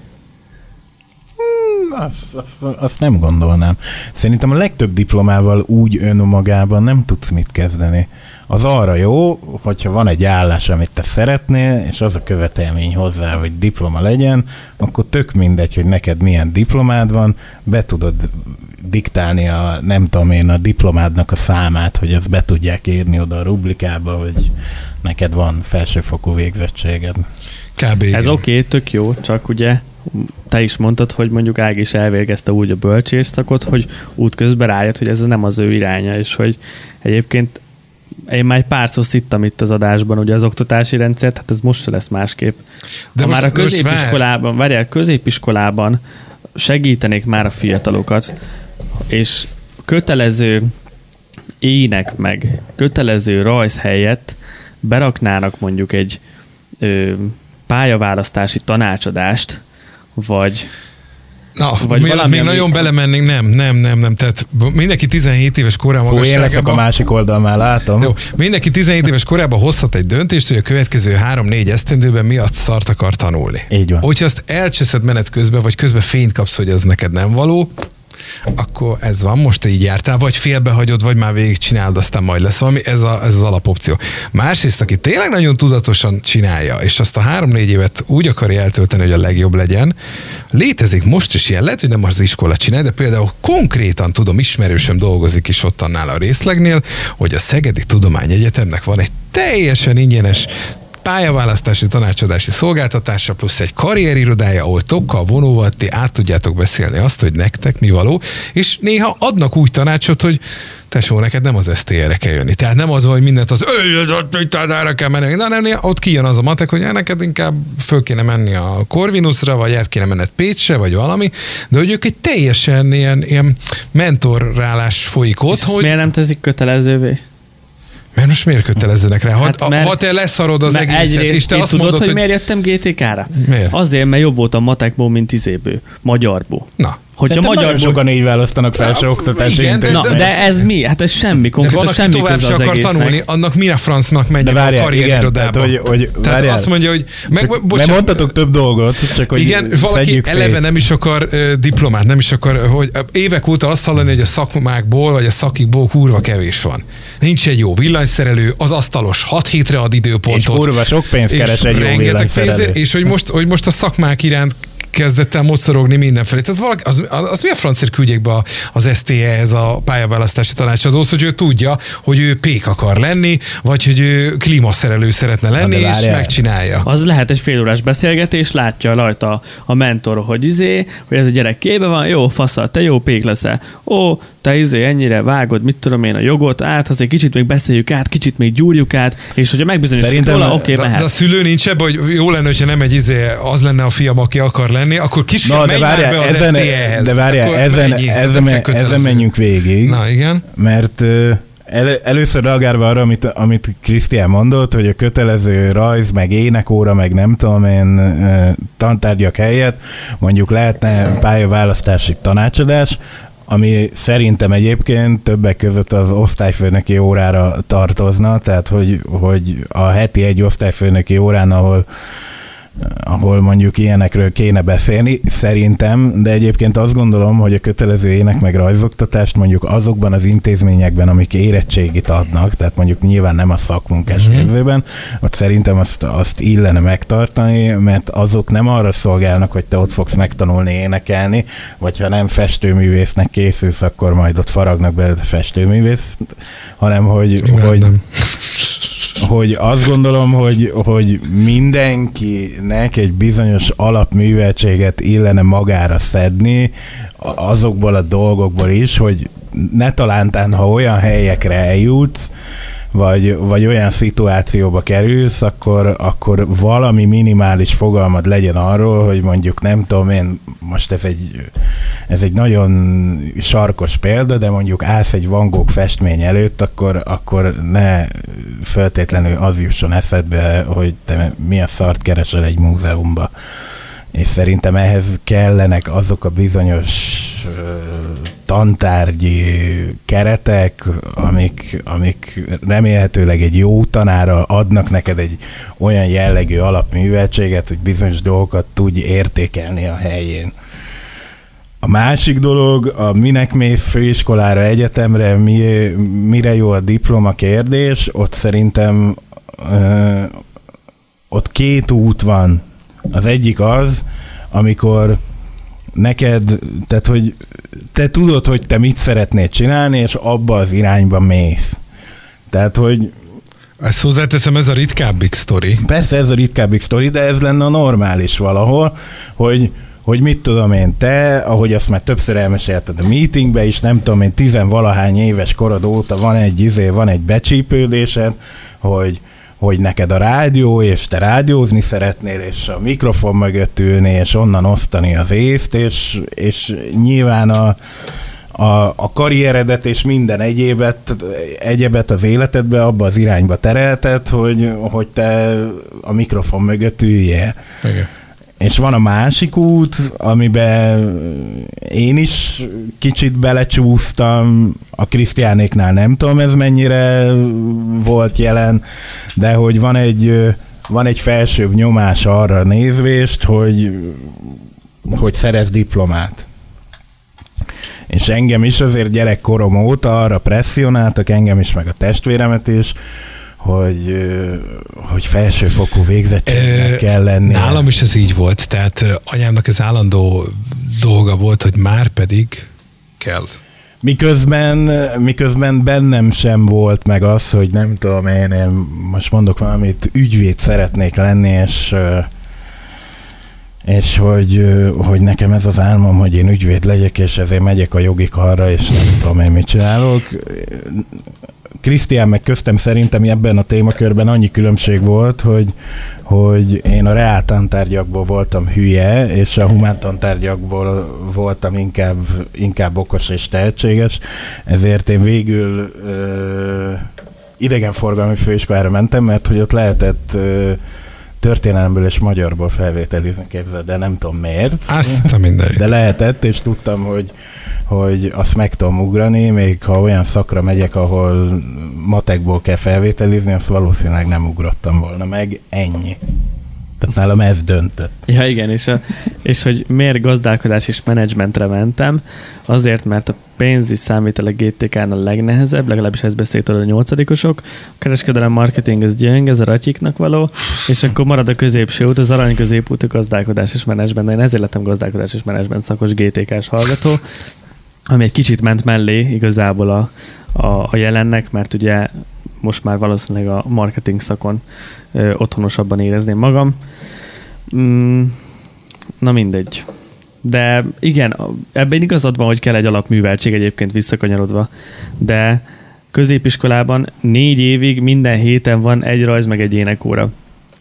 Azt, azt, azt nem gondolnám. Szerintem a legtöbb diplomával úgy önmagában nem tudsz mit kezdeni. Az arra jó, hogyha van egy állás, amit te szeretnél, és az a követelmény hozzá, hogy diploma legyen, akkor tök mindegy, hogy neked milyen diplomád van, be tudod diktálni a, nem tudom én, a diplomádnak a számát, hogy azt be tudják írni oda a rublikába, hogy neked van felsőfokú végzettséged. Kb. Ez oké, okay, tök jó, csak ugye te is mondtad, hogy mondjuk Ág is elvégezte úgy a bölcsészszakot, hogy útközben rájött, hogy ez nem az ő iránya, és hogy egyébként én már egy párszor szittam itt az adásban, ugye az oktatási rendszert, hát ez most se lesz másképp. De ha már a középiskolában, várjál, középiskolában segítenék már a fiatalokat, és kötelező ének meg kötelező rajz helyett beraknának mondjuk egy ö, pályaválasztási tanácsadást, vagy Na, vagy még, valami, még ami... nagyon belemennénk, nem, nem, nem, nem. Tehát mindenki 17 éves korában Fú, én leszek a másik oldal, már látom. Jó, mindenki 17 éves korában hozhat egy döntést, hogy a következő 3-4 esztendőben mi a szart akar tanulni. Így van. Hogyha azt elcseszed menet közben, vagy közben fényt kapsz, hogy ez neked nem való, akkor ez van, most így jártál, vagy félbehagyod, vagy már végigcsinálod, aztán majd lesz valami, ez, a, ez az alapopció. Másrészt, aki tényleg nagyon tudatosan csinálja, és azt a három-négy évet úgy akarja eltölteni, hogy a legjobb legyen, létezik most is ilyen, lehet, hogy nem az iskola csinál, de például konkrétan tudom, ismerősöm dolgozik is ott annál a részlegnél, hogy a Szegedi Tudományegyetemnek van egy teljesen ingyenes pályaválasztási tanácsadási szolgáltatása plusz egy karrierirodája, ahol tokkal, vonóval ti át tudjátok beszélni azt, hogy nektek mi való, és néha adnak úgy tanácsot, hogy tesó, neked nem az STR-re kell jönni. Tehát nem az, hogy mindent az erre kell menni. Na, nem, ott kijön az a matek, hogy neked inkább föl kéne menni a Corvinusra, vagy át kéne menned Pécsre, vagy valami, de hogy ők egy teljesen ilyen, ilyen mentorrálás folyik ott. És hogy... miért nem teszik kötelezővé? Mert most miért kötelezzenek rá? Hát, ha, ha te leszarod az egészet, és te azt tudod, mondod, hogy, hogy miért jöttem GTK-ra? Miért? Azért, mert jobb volt a matekból, mint izéből, magyarból. Na, Hogyha magyar sokan így választanak felsőoktatási igen, de, Na, de ez mi? Hát ez semmi, konkrétan de semmi tovább se akar tanulni, annak mire francnak megy a karrierirodába. Hogy, hogy, tehát azt mondja, hogy... Meg, bocsánat, nem mondtatok több dolgot, csak hogy Igen, valaki eleve nem is akar uh, diplomát, nem is akar, hogy évek óta azt hallani, hogy a szakmákból, vagy a szakikból kurva kevés van. Nincs egy jó villanyszerelő, az asztalos 6 hétre ad időpontot. És kurva sok pénzt keres egy jó villanyszerelő. És hogy most, hogy most a szakmák iránt kezdett el mocorogni mindenfelé. Tehát valaki, az, az mi a francért küldjék be az STE, ez a pályaválasztási tanácsadóhoz, hogy ő tudja, hogy ő pék akar lenni, vagy hogy ő klímaszerelő szeretne lenni, és megcsinálja. Az lehet egy félórás beszélgetés, látja rajta a mentor, hogy izé, hogy ez a gyerek kébe van, jó, faszal, te jó pék leszel. Ó, te izé ennyire vágod, mit tudom én, a jogot, át, azért kicsit még beszéljük át, kicsit még gyúrjuk át, és hogyha megbizonyosodunk róla, oké, okay, mehet. De a szülő nincs ebben, hogy jó lenne, hogyha nem egy izé, az lenne a fiam, aki akar lenni, akkor kis Na, de várjál, be ezen, de várjál, ezen, ezen, ezen menjünk végig. Na, igen. Mert el, először reagálva arra, amit, amit Krisztián mondott, hogy a kötelező rajz, meg énekóra, meg nem tudom én tantárgyak helyett mondjuk lehetne pályaválasztási tanácsadás, ami szerintem egyébként többek között az osztályfőnöki órára tartozna, tehát hogy, hogy a heti egy osztályfőnöki órán, ahol ahol mondjuk ilyenekről kéne beszélni, szerintem, de egyébként azt gondolom, hogy a kötelező ének meg rajzoktatást mondjuk azokban az intézményekben, amik érettségit adnak, tehát mondjuk nyilván nem a szakmunkás mm-hmm. képzőben, ott szerintem azt, azt illene megtartani, mert azok nem arra szolgálnak, hogy te ott fogsz megtanulni énekelni, vagy ha nem festőművésznek készülsz, akkor majd ott faragnak be festőművész, hanem hogy, hogy, nem hogy azt gondolom, hogy, hogy mindenkinek egy bizonyos alapműveltséget illene magára szedni azokból a dolgokból is, hogy ne talántán, ha olyan helyekre eljutsz, vagy, vagy olyan szituációba kerülsz, akkor, akkor valami minimális fogalmad legyen arról, hogy mondjuk nem tudom én, most ez egy, ez egy nagyon sarkos példa, de mondjuk állsz egy Van Gogh festmény előtt, akkor, akkor ne feltétlenül az jusson eszedbe, hogy te milyen szart keresel egy múzeumba. És szerintem ehhez kellenek azok a bizonyos tantárgyi keretek, amik, amik remélhetőleg egy jó tanára adnak neked egy olyan jellegű alapműveltséget, hogy bizonyos dolgokat tudj értékelni a helyén. A másik dolog, a minek mész főiskolára, egyetemre, mi, mire jó a diploma kérdés, ott szerintem ö, ott két út van. Az egyik az, amikor neked, tehát hogy te tudod, hogy te mit szeretnél csinálni, és abba az irányba mész. Tehát, hogy ezt hozzáteszem, ez a ritkábbik sztori. Persze ez a ritkábbik sztori, de ez lenne a normális valahol, hogy, hogy mit tudom én, te, ahogy azt már többször elmesélted a meetingbe is, nem tudom én, tizenvalahány éves korod óta van egy izé, van egy becsípődésed, hogy, hogy neked a rádió, és te rádiózni szeretnél, és a mikrofon mögött ülni, és onnan osztani az észt, és, és nyilván a, a, a karrieredet és minden egyébet, egyebet az életedbe abba az irányba terelted, hogy, hogy te a mikrofon mögött üljél. Igen. És van a másik út, amiben én is kicsit belecsúsztam, a Krisztiánéknál nem tudom ez mennyire volt jelen, de hogy van egy, van egy felsőbb nyomás arra nézvést, hogy, hogy szerez diplomát. És engem is azért gyerekkorom óta arra presszionáltak, engem is, meg a testvéremet is, hogy, hogy felsőfokú végzettségnek kell lenni. Nálam is ez így volt, tehát anyámnak ez állandó dolga volt, hogy már pedig kell. Miközben, miközben bennem sem volt meg az, hogy nem tudom én, én most mondok valamit, ügyvéd szeretnék lenni, és és hogy, hogy nekem ez az álmom, hogy én ügyvéd legyek, és ezért megyek a jogi karra, és nem tudom én mit csinálok. Krisztián meg köztem szerintem ebben a témakörben annyi különbség volt, hogy, hogy én a reáltantárgyakból voltam hülye, és a humántantárgyakból voltam inkább, inkább okos és tehetséges, ezért én végül ö, idegenforgalmi főiskolára mentem, mert hogy ott lehetett ö, történelemből és magyarból felvételizni, képzeld, de nem tudom miért. Azt a mindenit. De lehetett, és tudtam, hogy, hogy azt meg tudom ugrani, még ha olyan szakra megyek, ahol matekból kell felvételizni, azt valószínűleg nem ugrottam volna meg. Ennyi. Tehát nálam ez döntött. Ja, igen, és, a, és hogy miért gazdálkodás és menedzsmentre mentem, azért, mert a pénzügy számítal a GTK-n a legnehezebb, legalábbis ezt beszéltől a nyolcadikosok. A kereskedelem marketing ez gyöng, ez a ratyiknak való, és akkor marad a középső út, az arany középút a gazdálkodás és menedzsment. Én ezért lettem gazdálkodás és menedzsment szakos GTK-s hallgató, ami egy kicsit ment mellé igazából a, a, a jelennek, mert ugye most már valószínűleg a marketing szakon ö, otthonosabban érezném magam. Mm, na mindegy. De igen, ebben igazad van, hogy kell egy alapműveltség egyébként visszakanyarodva, de középiskolában négy évig minden héten van egy rajz meg egy énekóra.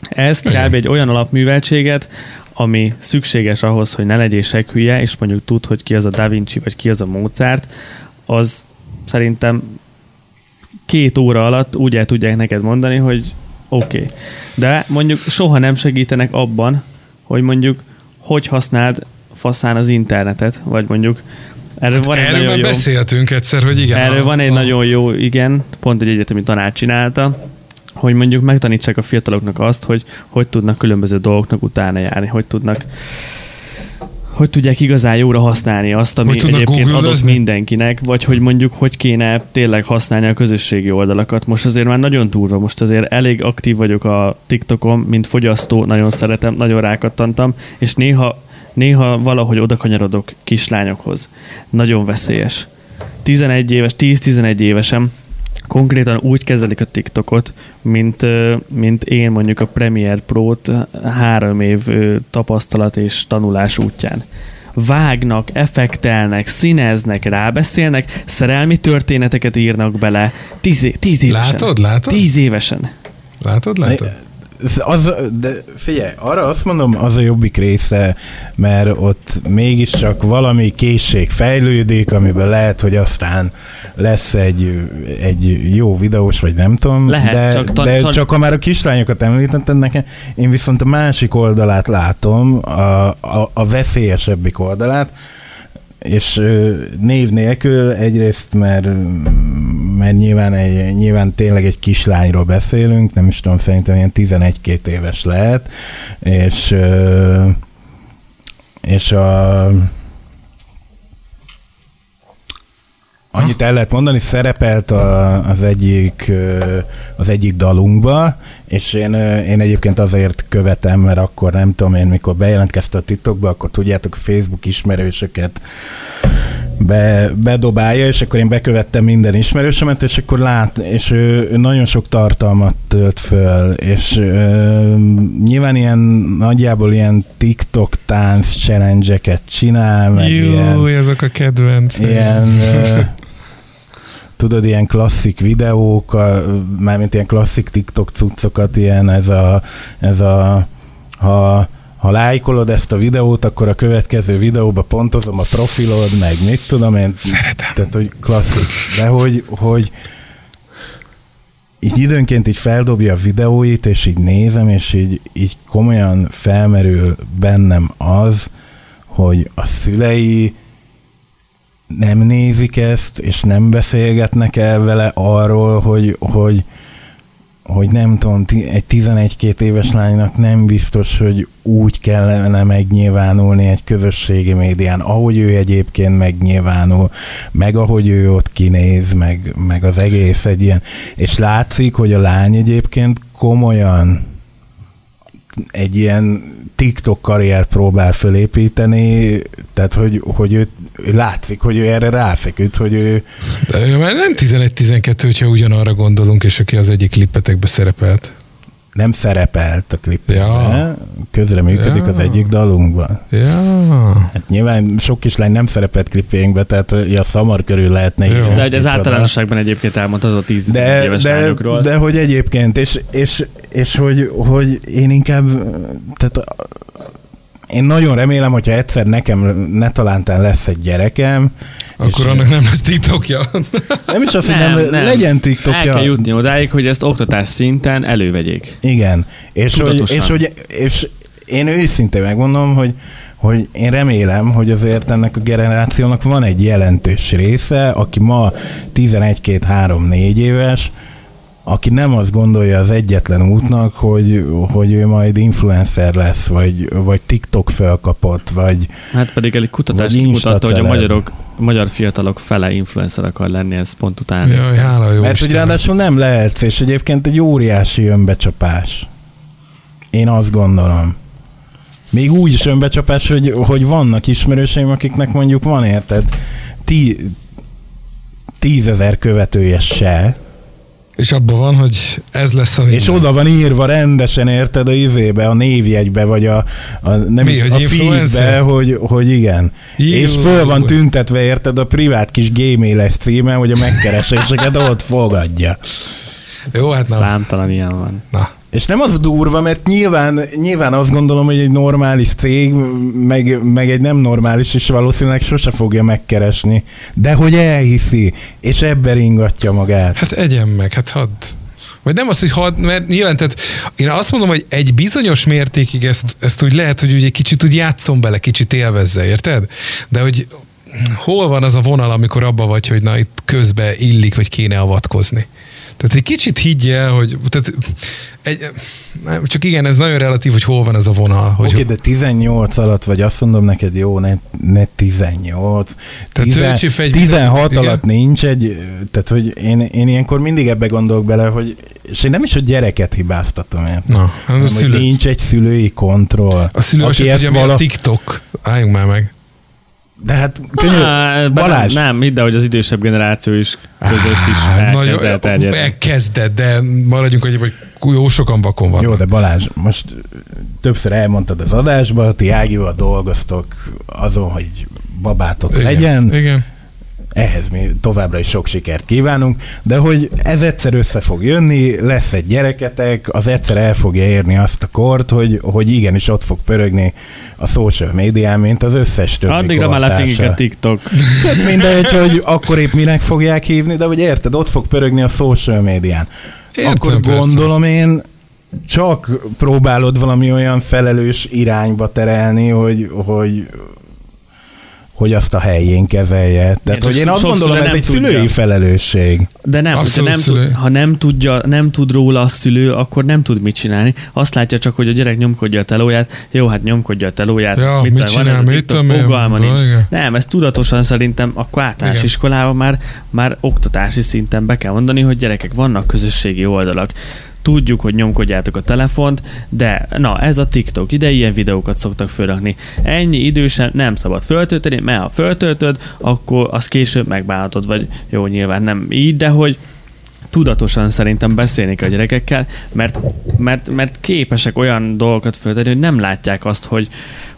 Ezt kb. egy olyan alapműveltséget, ami szükséges ahhoz, hogy ne legyél hülye, és mondjuk tud, hogy ki az a Da Vinci, vagy ki az a Mozart, az szerintem két óra alatt úgy el tudják neked mondani, hogy oké. Okay. De mondjuk soha nem segítenek abban, hogy mondjuk hogy használd faszán az internetet, vagy mondjuk Erről, hát van egy erről már jó, beszéltünk egyszer, hogy igen. Erről a, van egy a... nagyon jó, igen, pont egy egyetemi tanács csinálta, hogy mondjuk megtanítsák a fiataloknak azt, hogy hogy tudnak különböző dolgoknak utána járni, hogy tudnak hogy tudják igazán jóra használni azt, ami egyébként adott mindenkinek, vagy hogy mondjuk hogy kéne tényleg használni a közösségi oldalakat. Most azért már nagyon durva, most azért elég aktív vagyok a TikTokon, mint fogyasztó, nagyon szeretem, nagyon rákattantam, és néha, néha valahogy oda kanyarodok kislányokhoz. Nagyon veszélyes. 11 éves, 10-11 évesen konkrétan úgy kezelik a TikTokot, mint, mint én mondjuk a Premiere Pro-t három év tapasztalat és tanulás útján vágnak, effektelnek, színeznek, rábeszélnek, szerelmi történeteket írnak bele. Tíz, tíz évesen. Látod, látod? Tíz évesen. Látod, látod? Az, de figyelj, arra azt mondom, az a jobbik része, mert ott mégiscsak valami készség fejlődik, amiben lehet, hogy aztán lesz egy, egy jó videós, vagy nem tudom, lehet, de, csak, ta, de csak ha már a kislányokat említetted nekem, én viszont a másik oldalát látom, a, a, a veszélyesebbik oldalát, és név nélkül egyrészt, mert, mert nyilván, egy, nyilván tényleg egy kislányról beszélünk, nem is tudom, szerintem ilyen 11-2 éves lehet, és és a Annyit el lehet mondani, szerepelt a, az, egyik, az egyik dalunkba, és én, én egyébként azért követem, mert akkor nem tudom én, mikor bejelentkezte a titokba, akkor tudjátok, a Facebook ismerősöket be, bedobálja, és akkor én bekövettem minden ismerősömet, és akkor lát, és ő, ő nagyon sok tartalmat tölt föl, és ö, nyilván ilyen nagyjából ilyen TikTok tánc challenge csinál, meg ilyen, Jó, azok a kedvenc. ilyen ö, tudod, ilyen klasszik videók, a, mármint ilyen klasszik TikTok cuccokat, ilyen ez a, ez a ha, ha lájkolod ezt a videót, akkor a következő videóba pontozom a profilod, meg mit tudom én. Szeretem. Tehát, hogy klasszik. De hogy, hogy így időnként így feldobja a videóit, és így nézem, és így, így komolyan felmerül bennem az, hogy a szülei nem nézik ezt, és nem beszélgetnek el vele arról, hogy, hogy, hogy nem tudom, egy 11-2 éves lánynak nem biztos, hogy úgy kellene megnyilvánulni egy közösségi médián, ahogy ő egyébként megnyilvánul, meg ahogy ő ott kinéz, meg, meg az egész egy ilyen. És látszik, hogy a lány egyébként komolyan egy ilyen TikTok karrier próbál fölépíteni, tehát hogy, hogy ő, látszik, hogy ő erre ráfeküdt, hogy ő, De már nem 11-12, hogyha ugyanarra gondolunk, és aki az egyik klippetekbe szerepelt. Nem szerepelt a klipben, Ja. közreműködik Ja. az egyik dalunkban. Ja. Hát nyilván sok kislány nem szerepelt klipjénkbe, tehát a szamar körül lehetne írni, De hogy ez általánosságban egyébként elmondtad a 10 de, éves de, lányokról. de hogy egyébként, és, és, és hogy, hogy én inkább, tehát én nagyon remélem, hogyha egyszer nekem ne talántán lesz egy gyerekem, Akkor és annak nem lesz TikTokja. nem is azt, hogy nem, nem, legyen El kell TikTokja. jutni odáig, hogy ezt oktatás szinten elővegyék. Igen, és hogy, és, hogy, és én őszintén megmondom, hogy, hogy én remélem, hogy azért ennek a generációnak van egy jelentős része, aki ma 11-2-3-4 éves, aki nem azt gondolja az egyetlen útnak, hogy, hogy ő majd influencer lesz, vagy, vagy TikTok felkapott, vagy Hát pedig egy kutatás kimutatta, hogy a magyarok, a magyar fiatalok fele influencer akar lenni, ez pont utána Jaj, néztem. hála jó Mert hogy ráadásul nem lehet, és egyébként egy óriási önbecsapás. Én azt gondolom. Még úgy is önbecsapás, hogy, hogy vannak ismerőseim, akiknek mondjuk van érted tí, tízezer követője se, És abban van, hogy ez lesz a és minden. oda van írva rendesen, érted, a izébe, a névjegybe, vagy a, a, nem Mi, is, hogy a influencer? feedbe, hogy, hogy igen. Jó, és föl van jó. tüntetve, érted, a privát kis gmail-es címe, hogy a megkereséseket ott fogadja. Jó, hát nem. Számtalan ilyen van. Na, És nem az durva, mert nyilván, nyilván azt gondolom, hogy egy normális cég, meg, meg egy nem normális is valószínűleg sose fogja megkeresni. De hogy elhiszi, és ebbe ringatja magát. hát egyen meg, hát hadd. Vagy nem az, hogy hadd, mert nyilván, tehát én azt mondom, hogy egy bizonyos mértékig ezt, ezt úgy lehet, hogy úgy egy kicsit úgy játszom bele, kicsit élvezze, érted? De hogy hol van az a vonal, amikor abba vagy, hogy na itt közbe illik, vagy kéne avatkozni. Tehát egy kicsit higgy el, hogy tehát egy, nem, csak igen, ez nagyon relatív, hogy hol van ez a vonal. Hogy Oké, okay, de 18 alatt vagy, azt mondom neked, jó, ne, ne 18. Tehát töltsi fel egy 16 igen. alatt nincs egy, tehát hogy én, én ilyenkor mindig ebbe gondolok bele, hogy, és én nem is a gyereket hibáztatom, érted? Na, hát a szülőt. nincs egy szülői kontroll. A szülő aki ezt mi a vala- TikTok. Álljunk már meg. De hát könnyű, Á, Balázs. Nem, nem, hidd hogy az idősebb generáció is között is Á, elkezd elterjedni. Elkezdett, de maradjunk annyi, hogy jó sokan vakon vannak. Jó, de Balázs, most többször elmondtad az adásba, ti Ágival dolgoztok azon, hogy babátok igen, legyen, Igen. Ehhez mi továbbra is sok sikert kívánunk, de hogy ez egyszer össze fog jönni, lesz egy gyereketek, az egyszer el fogja érni azt a kort, hogy, hogy igenis ott fog pörögni a social médián, mint az összes többi Addigra már lefingik a TikTok. Tök mindegy, hogy akkor épp minek fogják hívni, de hogy érted, ott fog pörögni a social médián. Értem, akkor persze. gondolom én, csak próbálod valami olyan felelős irányba terelni, hogy, hogy, hogy azt a helyén kezelje. Tehát, hogy én azt gondolom, ez egy szülői felelősség. De nem, de nem szülő. tud, ha nem tudja, nem tud róla a szülő, akkor nem tud mit csinálni. Azt látja csak, hogy a gyerek nyomkodja a telóját, jó, hát nyomkodja a telóját. Ja, mit van csinál, ez a mit tudom én, fogalma nincs. igen. Nem, ez tudatosan szerintem akkor általános iskolában már, már oktatási szinten be kell mondani, hogy gyerekek, vannak közösségi oldalak. Tudjuk, hogy nyomkodjátok a telefont, de na, ez a TikTok, ide ilyen videókat szoktak fölrakni. Ennyi idősen nem szabad föltölteni, mert ha föltöltöd, akkor az később megbánhatod, vagy jó, nyilván nem így, de hogy tudatosan szerintem beszélni kell a gyerekekkel, mert, mert, mert képesek olyan dolgokat föltenni, hogy nem látják azt, hogy,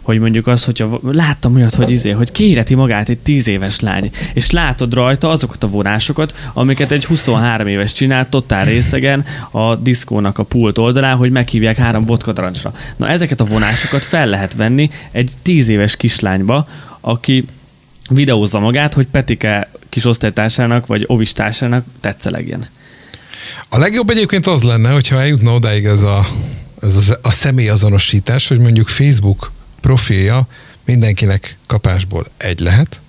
hogy mondjuk az, hogyha láttam olyat, hogy izé, hogy kéreti magát egy 10 éves lány, és látod rajta azokat a vonásokat, amiket egy 23 éves csinált totál részegen a diszkónak a pult oldalán, hogy meghívják három vodka darancsra. Na ezeket a vonásokat fel lehet venni egy 10 éves kislányba, aki videózza magát, hogy Petike kis osztálytársának vagy ovistársának tetszelegjen. A legjobb egyébként az lenne, hogyha eljutna odáig ez a, ez a, a személyazonosítás, hogy mondjuk Facebook profilja mindenkinek kapásból egy lehet,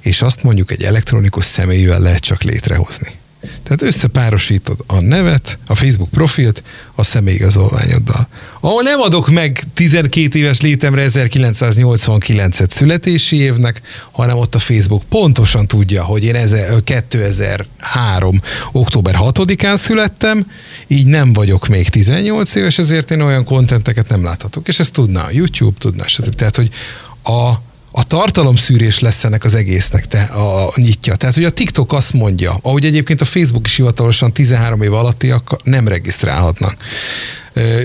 és azt mondjuk egy elektronikus személyűvel lehet csak létrehozni. Tehát összepárosítod a nevet, a Facebook profilt a személyigazolványoddal. Ahol nem adok meg 12 éves létemre 1989-et születési évnek, hanem ott a Facebook pontosan tudja, hogy én ezer- 2003. október 6-án születtem, így nem vagyok még 18 éves, ezért én olyan kontenteket nem láthatok. És ezt tudná a YouTube, tudná, stb. Tehát, hogy a, a tartalomszűrés lesz ennek az egésznek te, a, a nyitja. Tehát, hogy a TikTok azt mondja, ahogy egyébként a Facebook is hivatalosan 13 év alattiak nem regisztrálhatnak.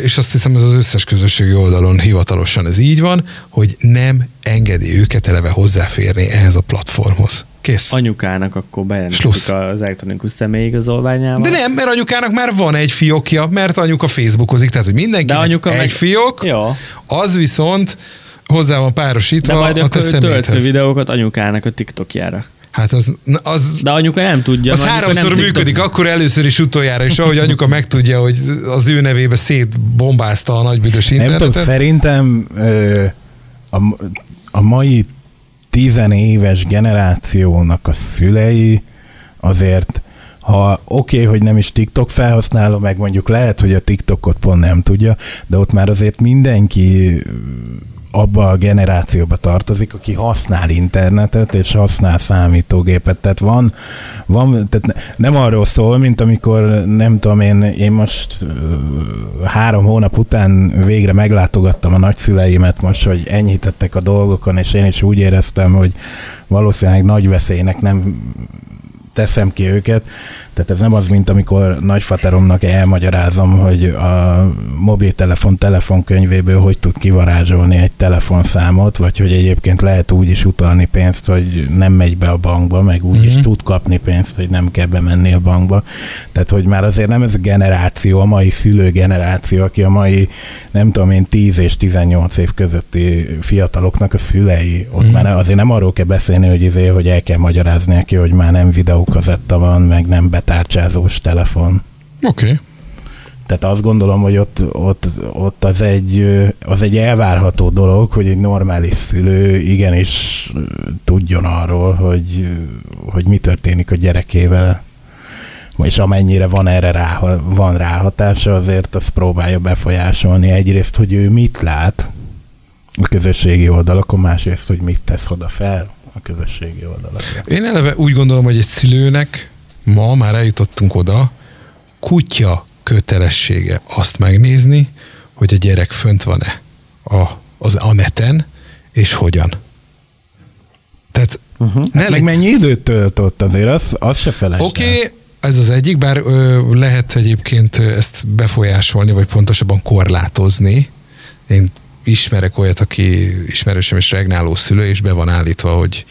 És azt hiszem, ez az összes közösségi oldalon hivatalosan ez így van, hogy nem engedi őket eleve hozzáférni ehhez a platformhoz. Kész. Anyukának akkor bejelentik az elektronikus személyigazolványával. De nem, mert anyukának már van egy fiókja, mert anyuka Facebookozik, tehát hogy mindenki egy meg- fiók, Jó. az viszont hozzá van De párosítva majd a akkor te személyedhez. videókat anyukának a TikTokjára. Hát az, az, De anyuka nem tudja. az háromszor nem TikTok- működik, akkor először is utoljára, és ahogy anyuka megtudja, hogy az ő nevébe szétbombázta a nagybüdös Nem tudom, internetet. szerintem ö, a, a mai tizenéves generációnak a szülei azért ha oké, okay, hogy nem is TikTok felhasználó, meg mondjuk lehet, hogy a TikTokot pont nem tudja, de ott már azért mindenki abba a generációba tartozik, aki használ internetet és használ számítógépet. Tehát van, van tehát ne- nem arról szól, mint amikor nem tudom én, én most három hónap után végre meglátogattam a nagyszüleimet most, hogy enyhítettek a dolgokon, és én is úgy éreztem, hogy valószínűleg nagy veszélynek nem teszem ki őket. Tehát ez nem az, mint amikor nagyfateromnak elmagyarázom, hogy a mobiltelefon telefonkönyvéből hogy tud kivarázsolni egy telefonszámot, vagy hogy egyébként lehet úgy is utalni pénzt, hogy nem megy be a bankba, meg úgy mm-hmm. is Mhm. tud kapni pénzt, hogy nem kell bemenni a bankba. Tehát, hogy már azért nem ez a generáció, a mai szülő generáció, aki a mai, nem tudom én, 10 és 18 év közötti fiataloknak a szülei. Ott Mhm. mm. már azért nem arról kell beszélni, hogy, izé, hogy el kell magyarázni neki, hogy már nem videókazetta van, meg nem betárcsázós telefon. Oké. Okay. Tehát azt gondolom, hogy ott, ott, ott az, egy, az egy elvárható dolog, hogy egy normális szülő igenis tudjon arról, hogy, hogy mi történik a gyerekével, és amennyire van erre rá, van ráhatása, azért azt próbálja befolyásolni. Egyrészt, hogy ő mit lát a közösségi oldalakon, másrészt, hogy mit tesz oda fel a közösségi oldalakra. Én eleve úgy gondolom, hogy egy szülőnek ma már eljutottunk oda, kutya kötelessége azt megnézni, hogy a gyerek fönt van-e a, az, a neten, és hogyan. Tehát uh-huh. ne Hát meg mennyi időt tölt ott azért, az, az se felejtsd el. Oké, okay, ez az egyik, bár ö, lehet egyébként ezt befolyásolni, vagy pontosabban korlátozni. Én ismerek olyat, aki ismerősöm és regnáló szülő, és be van állítva, hogy,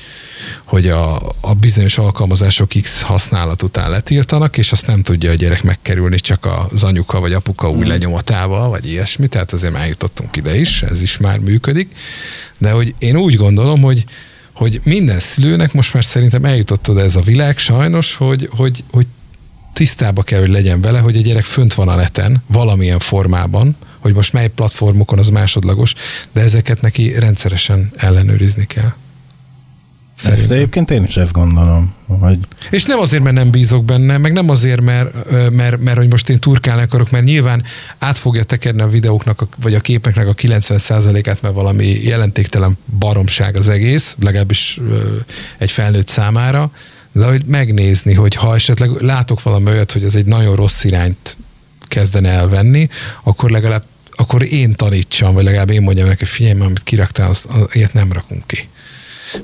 hogy a, a bizonyos alkalmazások X használat után letiltanak, és azt nem tudja a gyerek megkerülni csak az anyuka vagy apuka új lenyomatával, vagy ilyesmi, tehát azért már jutottunk ide is, ez is már működik. De hogy én úgy gondolom, hogy hogy minden szülőnek most már szerintem eljutott oda ez a világ sajnos, hogy, hogy, hogy tisztába kell, hogy legyen vele, hogy a gyerek fönt van a neten, valamilyen formában, hogy most mely platformokon az másodlagos, de ezeket neki rendszeresen ellenőrizni kell. Ezt egyébként én is ezt gondolom. Hogy... És nem azért, mert nem bízok benne, meg nem azért, mert, mert, mert, mert hogy most én turkálni akarok, mert nyilván át fogja tekerni a videóknak, vagy a képeknek a 90%-át, mert valami jelentéktelen baromság az egész, legalábbis egy felnőtt számára, de hogy megnézni, hogy ha esetleg látok valami olyat, hogy ez egy nagyon rossz irányt kezdene elvenni, akkor legalább akkor én tanítsam, vagy legalább én mondjam neki, figyelj, amit kiraktál, azt, az, ilyet nem rakunk ki.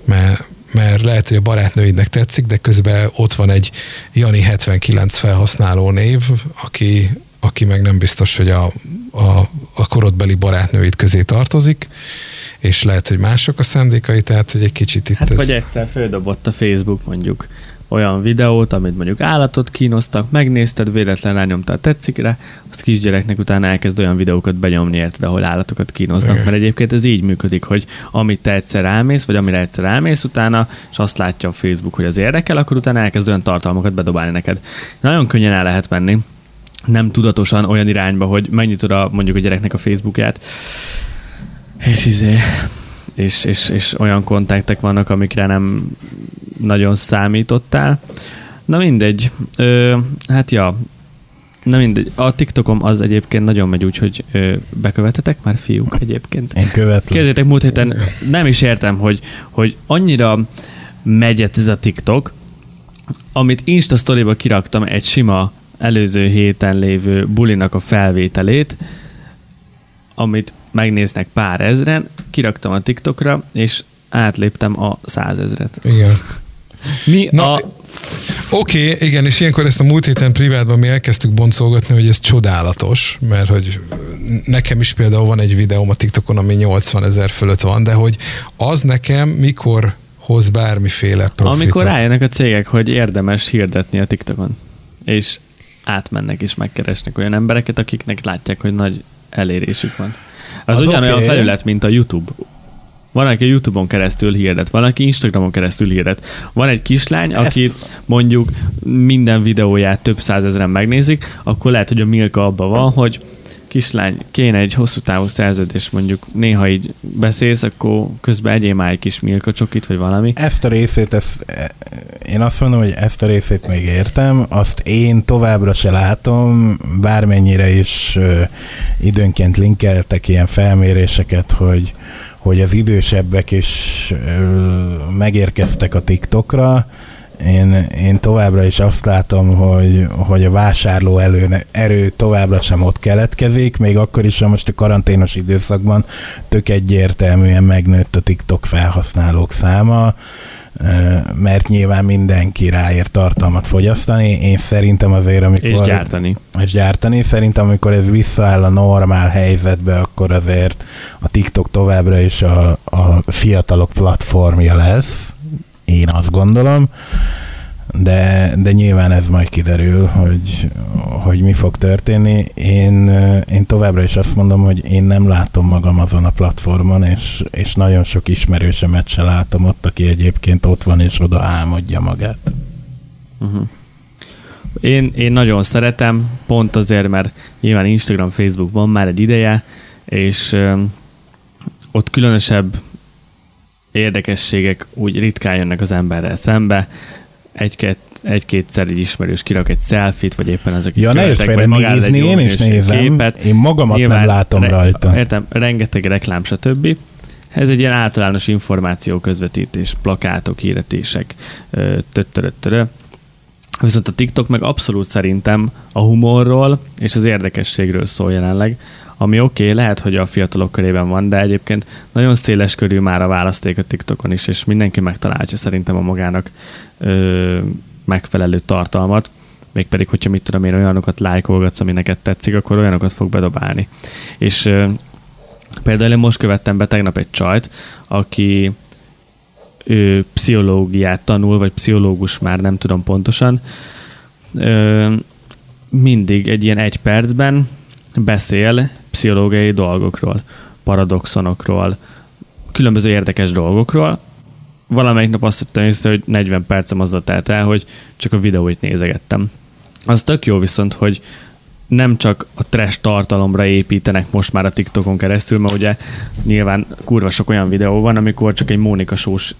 Mert, mert lehet, hogy a barátnőidnek tetszik, de közben ott van egy Jani 79 felhasználó név, aki, aki meg nem biztos, hogy a, a, a korodbeli barátnőid közé tartozik, és lehet, hogy mások a szándékai, tehát hogy egy kicsit itt hát ez... vagy egyszer földobott a Facebook mondjuk olyan videót, amit mondjuk állatot kínoztak, megnézted, véletlen rányomtál tetszikre, azt kisgyereknek utána elkezd olyan videókat benyomni, érted, ahol állatokat kínoznak, Igen. mert egyébként ez így működik, hogy amit te egyszer elmész, vagy amire egyszer elmész utána, és azt látja a Facebook, hogy az érdekel, akkor utána elkezd olyan tartalmakat bedobálni neked. Nagyon könnyen el lehet menni, nem tudatosan olyan irányba, hogy megnyitod a, mondjuk a gyereknek a Facebookját, és izé, és, és, és olyan kontaktek vannak, amikre nem nagyon számítottál. Na mindegy. Ö, hát ja, Na mindegy. A TikTokom az egyébként nagyon megy úgy, hogy ö, bekövetetek már fiúk egyébként. Én követem. Kezdjétek múlt héten, nem is értem, hogy, hogy annyira megyet ez a TikTok, amit Insta storyba kiraktam egy sima előző héten lévő bulinak a felvételét, amit megnéznek pár ezren, kiraktam a TikTokra, és átléptem a százezret. Igen. Mi Na, a... Oké, okay, igen, és ilyenkor ezt a múlt héten privátban mi elkezdtük boncolgatni, hogy ez csodálatos, mert hogy nekem is például van egy videóm a TikTokon, ami 80 ezer fölött van, de hogy az nekem mikor hoz bármiféle profitot. Amikor rájönnek a cégek, hogy érdemes hirdetni a TikTokon, és átmennek és megkeresnek olyan embereket, akiknek látják, hogy nagy elérésük van. Az, az ugyanolyan okay. felület, mint a YouTube. Van, aki YouTube-on keresztül hirdet, van, aki Instagramon keresztül hirdet. Van egy kislány, aki mondjuk minden videóját több százezren megnézik, akkor lehet, hogy a Milka abban van, hogy kislány, kéne egy hosszú távú szerződés, mondjuk néha így beszélsz, akkor közben egyél már egy kis milka csokit, vagy valami. Ezt a részét, ezt, én azt mondom, hogy ezt a részét még értem, azt én továbbra se látom, bármennyire is ö, időnként linkeltek ilyen felméréseket, hogy, hogy az idősebbek is megérkeztek a TikTokra, én, én továbbra is azt látom, hogy, hogy a vásárló elő, erő továbbra sem ott keletkezik, még akkor is, ha most a karanténos időszakban tök egyértelműen megnőtt a TikTok felhasználók száma, mert nyilván mindenki ráér tartalmat fogyasztani. Én szerintem azért, amikor... És gyártani. És gyártani. Szerintem, amikor ez visszaáll a normál helyzetbe, akkor azért a TikTok továbbra is a, a fiatalok platformja lesz, én azt gondolom, de, de nyilván ez majd kiderül, hogy, hogy mi fog történni. Én, én továbbra is azt mondom, hogy én nem látom magam azon a platformon, és, és nagyon sok ismerősemet se látom ott, aki egyébként ott van és oda álmodja magát. Uh-huh. Én, én nagyon szeretem, pont azért, mert nyilván Instagram, Facebook van már egy ideje, és ö, ott különösebb érdekességek úgy ritkán jönnek az emberrel szembe, egy-két, egy-kétszer egy ismerős kirak egy selfit, vagy éppen azok ja, követek, vagy magához egy én is nézem, képet. Én magamat Nyilván, nem látom re, rajta. Értem, rengeteg reklám, stb. Ez egy ilyen általános információ közvetítés, plakátok, hirdetések, töttöröttörö. Viszont a TikTok meg abszolút szerintem a humorról és az érdekességről szól jelenleg ami oké, okay, lehet, hogy a fiatalok körében van, de egyébként nagyon széles körű már a választék a TikTokon is, és mindenki megtalálja szerintem a magának ö, megfelelő tartalmat, mégpedig, hogyha mit tudom én, olyanokat lájkolgatsz, ami neked tetszik, akkor olyanokat fog bedobálni. És ö, például én most követtem be tegnap egy csajt, aki ő pszichológiát tanul, vagy pszichológus már nem tudom pontosan, ö, mindig egy ilyen egy percben beszél pszichológiai dolgokról, paradoxonokról, különböző érdekes dolgokról. Valamelyik nap azt hittem észre, hogy 40 percem azzal telt el, hogy csak a videóit nézegettem. Az tök jó viszont, hogy nem csak a trash tartalomra építenek most már a TikTokon keresztül, mert ugye nyilván kurva sok olyan videó van, amikor csak egy Mónika Sós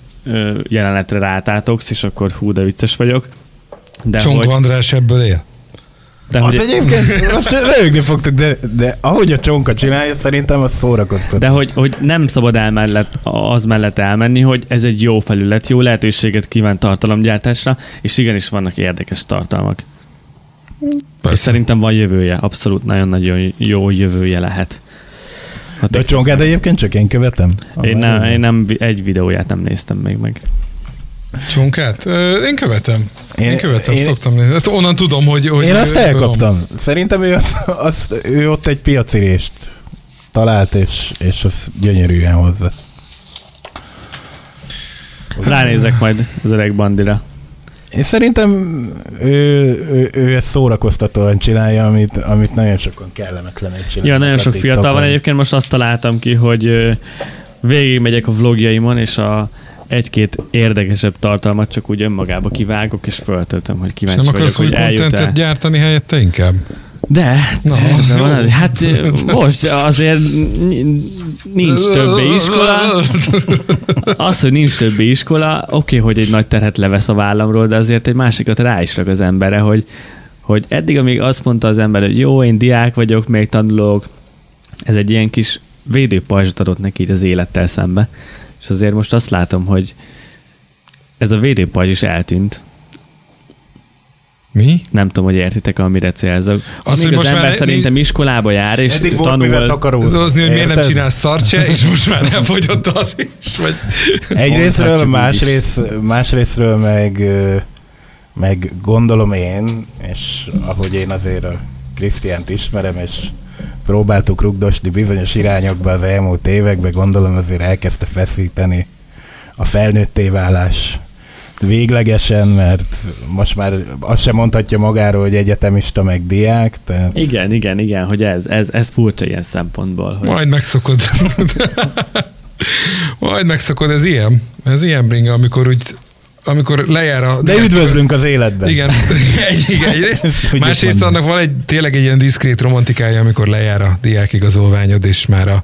jelenetre rátátogsz, és akkor hú, de vicces vagyok. De Csonka hogy, András ebből él? De Az hogy, egyébként most röhögni fogtok, de, de ahogy a csonka csinálja, szerintem az szórakoztató. de hogy, hogy nem szabad el mellett, az mellett elmenni, hogy ez egy jó felület, jó lehetőséget kíván tartalomgyártásra, és igenis vannak érdekes tartalmak. És szerintem van jövője, abszolút nagyon-nagyon jó jövője lehet. Ha De a csonkát egyébként csak én követem? én, nem, én nem, egy videóját nem néztem még meg. Csonkát? Ö, Én követem. Én, Én- követem, én- szoktam nézni. Hát onnan tudom, hogy... hogy Én azt elkaptam. Szerintem ő, az, az, ő ott egy piacirést talált, és, és az gyönyörűen hozza. Ránézek majd az öreg bandira. Én szerintem ő, ő, ő ezt szórakoztatóan csinálja, amit, amit nagyon sokan kellemetlen csinálni. Ja, nagyon sok fiatal van egyébként, most azt találtam ki, hogy végigmegyek a vlogjaimon, és a egy-két érdekesebb tartalmat csak úgy önmagába kivágok, és föltöltöm, hogy kíváncsi vagyok, akarsz hogy eljut kontentet el. gyártani helyette inkább? De, Na, de, az de van hát most azért nincs többé iskola. Az, hogy nincs többé iskola, oké, hogy egy nagy terhet levesz a vállamról, de azért egy másikat rá is rak az emberre, hogy, hogy eddig, amíg azt mondta az ember, hogy jó, én diák vagyok, még tanulok, ez egy ilyen kis védőpajzsot adott neki így az élettel szembe. És azért most azt látom, hogy ez a védőpajzs is eltűnt. Mi? Nem tudom, hogy értitek, amire célzok. Az, hogy az most ember már- szerintem iskolába jár, és Eddig volt mivel tanul... takarózni. Hogy miért nem csinálsz szarcse, és most már elfogyott az is, vagy... Egyrésztről, Mondhatjuk úgy másrészt, másrésztről meg, ö, meg gondolom én, és ahogy én azért a Krisztiánt ismerem, és próbáltuk rugdosni bizonyos irányokba az elmúlt években, gondolom azért elkezdte feszíteni a felnőtté válás véglegesen, mert most már azt sem mondhatja magáról, hogy egyetemista meg diák, tehát Igen, igen, igen, hogy ez, ez, ez furcsa ilyen szempontból. Hogy... Majd megszokod. Majd megszokod, ez ilyen. Ez ilyen bringa, amikor úgy amikor lejár a... de üdvözlünk az életben. Igen, egy, igen, egyrészt. Másrészt mondani. annak van egy tényleg egy ilyen diszkrét romantikája, amikor lejár a diákigazolványod, és már a,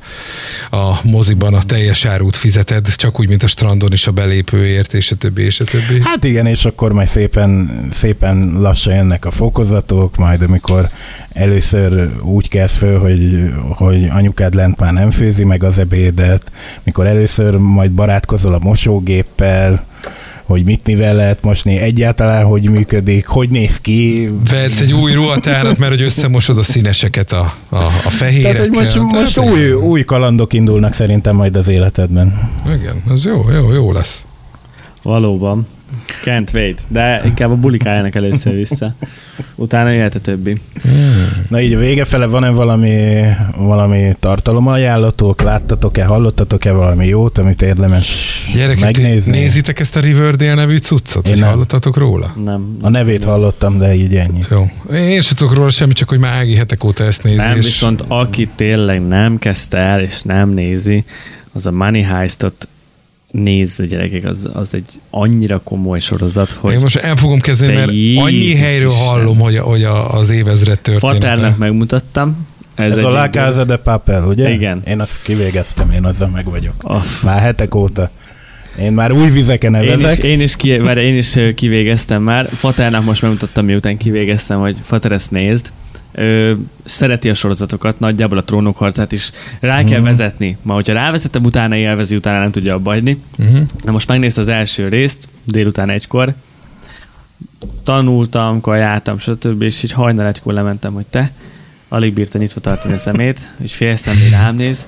a moziban a teljes árút fizeted, csak úgy, mint a strandon is a belépőért, és a többi, és a többi. Hát igen, és akkor majd szépen, szépen lassan jönnek a fokozatok, majd amikor először úgy kezd föl, hogy, hogy anyukád lent már nem főzi meg az ebédet, mikor először majd barátkozol a mosógéppel, hogy mit mivel lehet mosni, egyáltalán hogy működik, hogy néz ki. Vehetsz egy új ruhatárat, mert hogy összemosod a színeseket a, a, a fehérekkel. Tehát, hogy most, most Tehát, új, új kalandok indulnak szerintem majd az életedben. Igen, az jó, jó, jó lesz. Valóban. Can't wait. De inkább a bulikájának először vissza. Utána jöhet a többi. Na így a vége fele van-e valami, valami tartalomajánlatok? Láttatok-e, hallottatok-e valami jót, amit érdemes Gyerekek, megnézni? nézitek ezt a Riverdale nevű cuccot? Én nem. hallottatok róla? Nem. A nevét hallottam, de így ennyi. Jó. Én sem tudok róla semmit, csak hogy már Ági hetek óta ezt nézi. Nem, és viszont aki tényleg nem kezdte el, és nem nézi, az a Money Heistot nézze gyerekek, az, az egy annyira komoly sorozat, hogy Én most el fogom kezdeni, mert annyi helyről Isten. hallom, hogy, hogy a, az évezred története. Faternak megmutattam. Ez, Ez a La Casa de Papel, ugye? Igen. Én azt kivégeztem, én azzal meg vagyok. Oh. Már hetek óta. Én már új vizeken Én is, nevezek. én, is ki, várj, én is kivégeztem már. Faternak most megmutattam, miután kivégeztem, hogy Fater ezt nézd. Ö, szereti a sorozatokat, nagyjából a trónok harcát is rá kell Mhm. vezetni. Ma, hogyha rávezetem, utána élvezi, utána nem tudja abba hagyni. Uh-huh. Na most megnézte az első részt, délután egykor. Tanultam, kajáltam, stb. És így hajnal egykor lementem, hogy te, alig bírta nyitva tartani a szemét, és fél személy rám néz.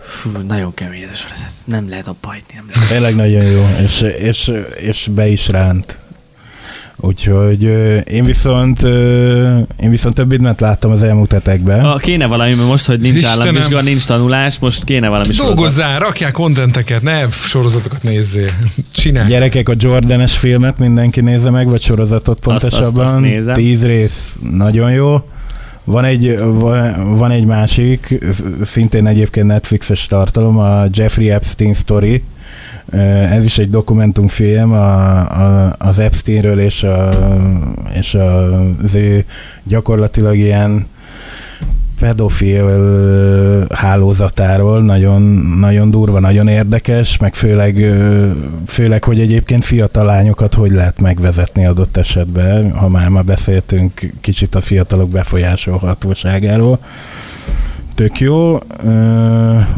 Fú, nagyon kemény ez a sorozat. Nem lehet abba hagyni, nem lehet. Tényleg nagyon jó, és, és, és be is ránt. Úgyhogy én viszont, én viszont több mindent láttam az elmúlt hetekben. A, kéne valami, mert most, hogy nincs Istenem. államvizsga, nincs tanulás, most kéne valami sorozat. Dolgozzál, rakjál kontenteket, ne sorozatokat nézzél. Csinálj. Gyerekek, a Jordanes filmet mindenki nézze meg, vagy sorozatot Azt- azt- pontosabban. azt nézem. Tíz rész, nagyon jó. Van egy, van, van egy másik, szintén egyébként Netflixes tartalom, a Jeffrey Epstein Story. Ez is egy dokumentumfilm a, a, az Epsteinről és, a, és a, az ő gyakorlatilag ilyen pedofil hálózatáról, nagyon, nagyon durva, nagyon érdekes, meg főleg, főleg, hogy egyébként fiatal lányokat hogy lehet megvezetni adott esetben, ha már ma beszéltünk kicsit a fiatalok befolyásolhatóságáról. Tök jó,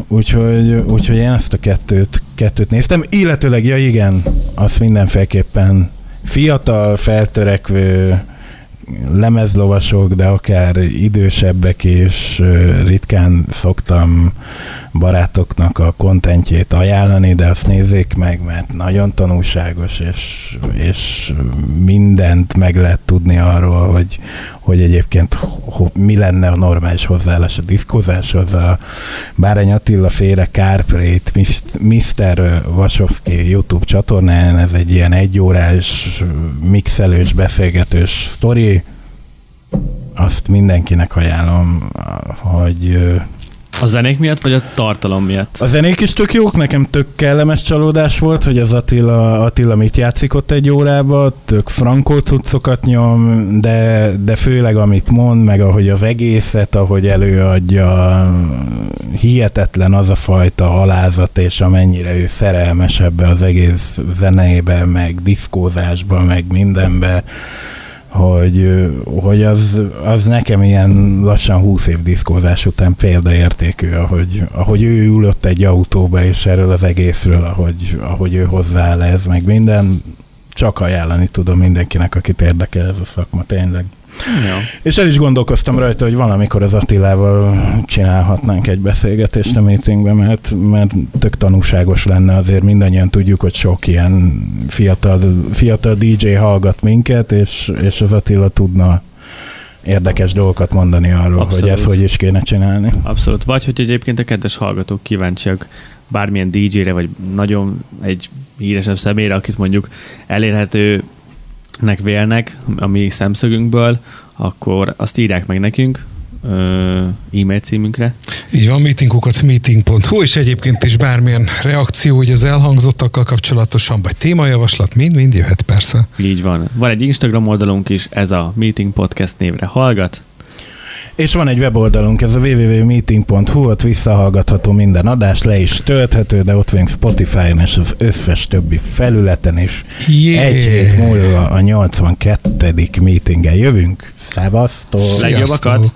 úgyhogy, úgyhogy én ezt a kettőt, kettőt néztem, illetőleg, ja igen, azt mindenféleképpen fiatal, feltörekvő, lemezlovasok, de akár idősebbek is ritkán szoktam barátoknak a kontentjét ajánlani, de azt nézzék meg, mert nagyon tanulságos, és, és mindent meg lehet tudni arról, hogy, hogy egyébként mi lenne a normális hozzáállás a diszkózáshoz. A Bárány Attila féle Kárprét, Mr. Vasovski YouTube csatornán, ez egy ilyen egyórás mixelős, beszélgetős sztori. Azt mindenkinek ajánlom, hogy a zenék miatt, vagy a tartalom miatt? A zenék is tök jók, nekem tök kellemes csalódás volt, hogy az Attila, Attila mit játszik ott egy órába, tök frankó cuccokat nyom, de, de főleg amit mond, meg ahogy az egészet, ahogy előadja, hihetetlen az a fajta alázat, és amennyire ő szerelmes ebbe az egész zenébe, meg diszkózásba, meg mindenbe hogy, hogy az, az nekem ilyen lassan 20 év diszkózás után példaértékű, ahogy, ahogy ő ülött egy autóba, és erről az egészről, ahogy, ahogy ő hozzááll ez, meg minden, csak ajánlani tudom mindenkinek, akit érdekel ez a szakma tényleg. Ja. És el is gondolkoztam rajta, hogy valamikor az Attilával csinálhatnánk egy beszélgetést a meetingben, mert, mert tök tanúságos lenne, azért mindannyian tudjuk, hogy sok ilyen fiatal, fiatal DJ hallgat minket, és, és az Attila tudna érdekes dolgokat mondani arról, Abszolút. hogy ezt hogy is kéne csinálni. Abszolút. Vagy hogy egyébként a kedves hallgatók kíváncsiak bármilyen DJ-re, vagy nagyon egy híresebb személyre, akit mondjuk elérhető nek vélnek a mi szemszögünkből, akkor azt írják meg nekünk, e-mail címünkre. Így van, meetingukat meeting.hu, és egyébként is bármilyen reakció hogy az elhangzottakkal kapcsolatosan, vagy témajavaslat, mind-mind jöhet persze. Így van. Van egy Instagram oldalunk is, ez a Meeting Podcast névre hallgat, és van egy weboldalunk, ez a www.meeting.hu, ott visszahallgatható minden adás, le is tölthető, de ott vagyunk Spotify-on és az összes többi felületen is. Yeah. Egy hét múlva a 82. meetingen jövünk. Szevasztok! Legjobbakat!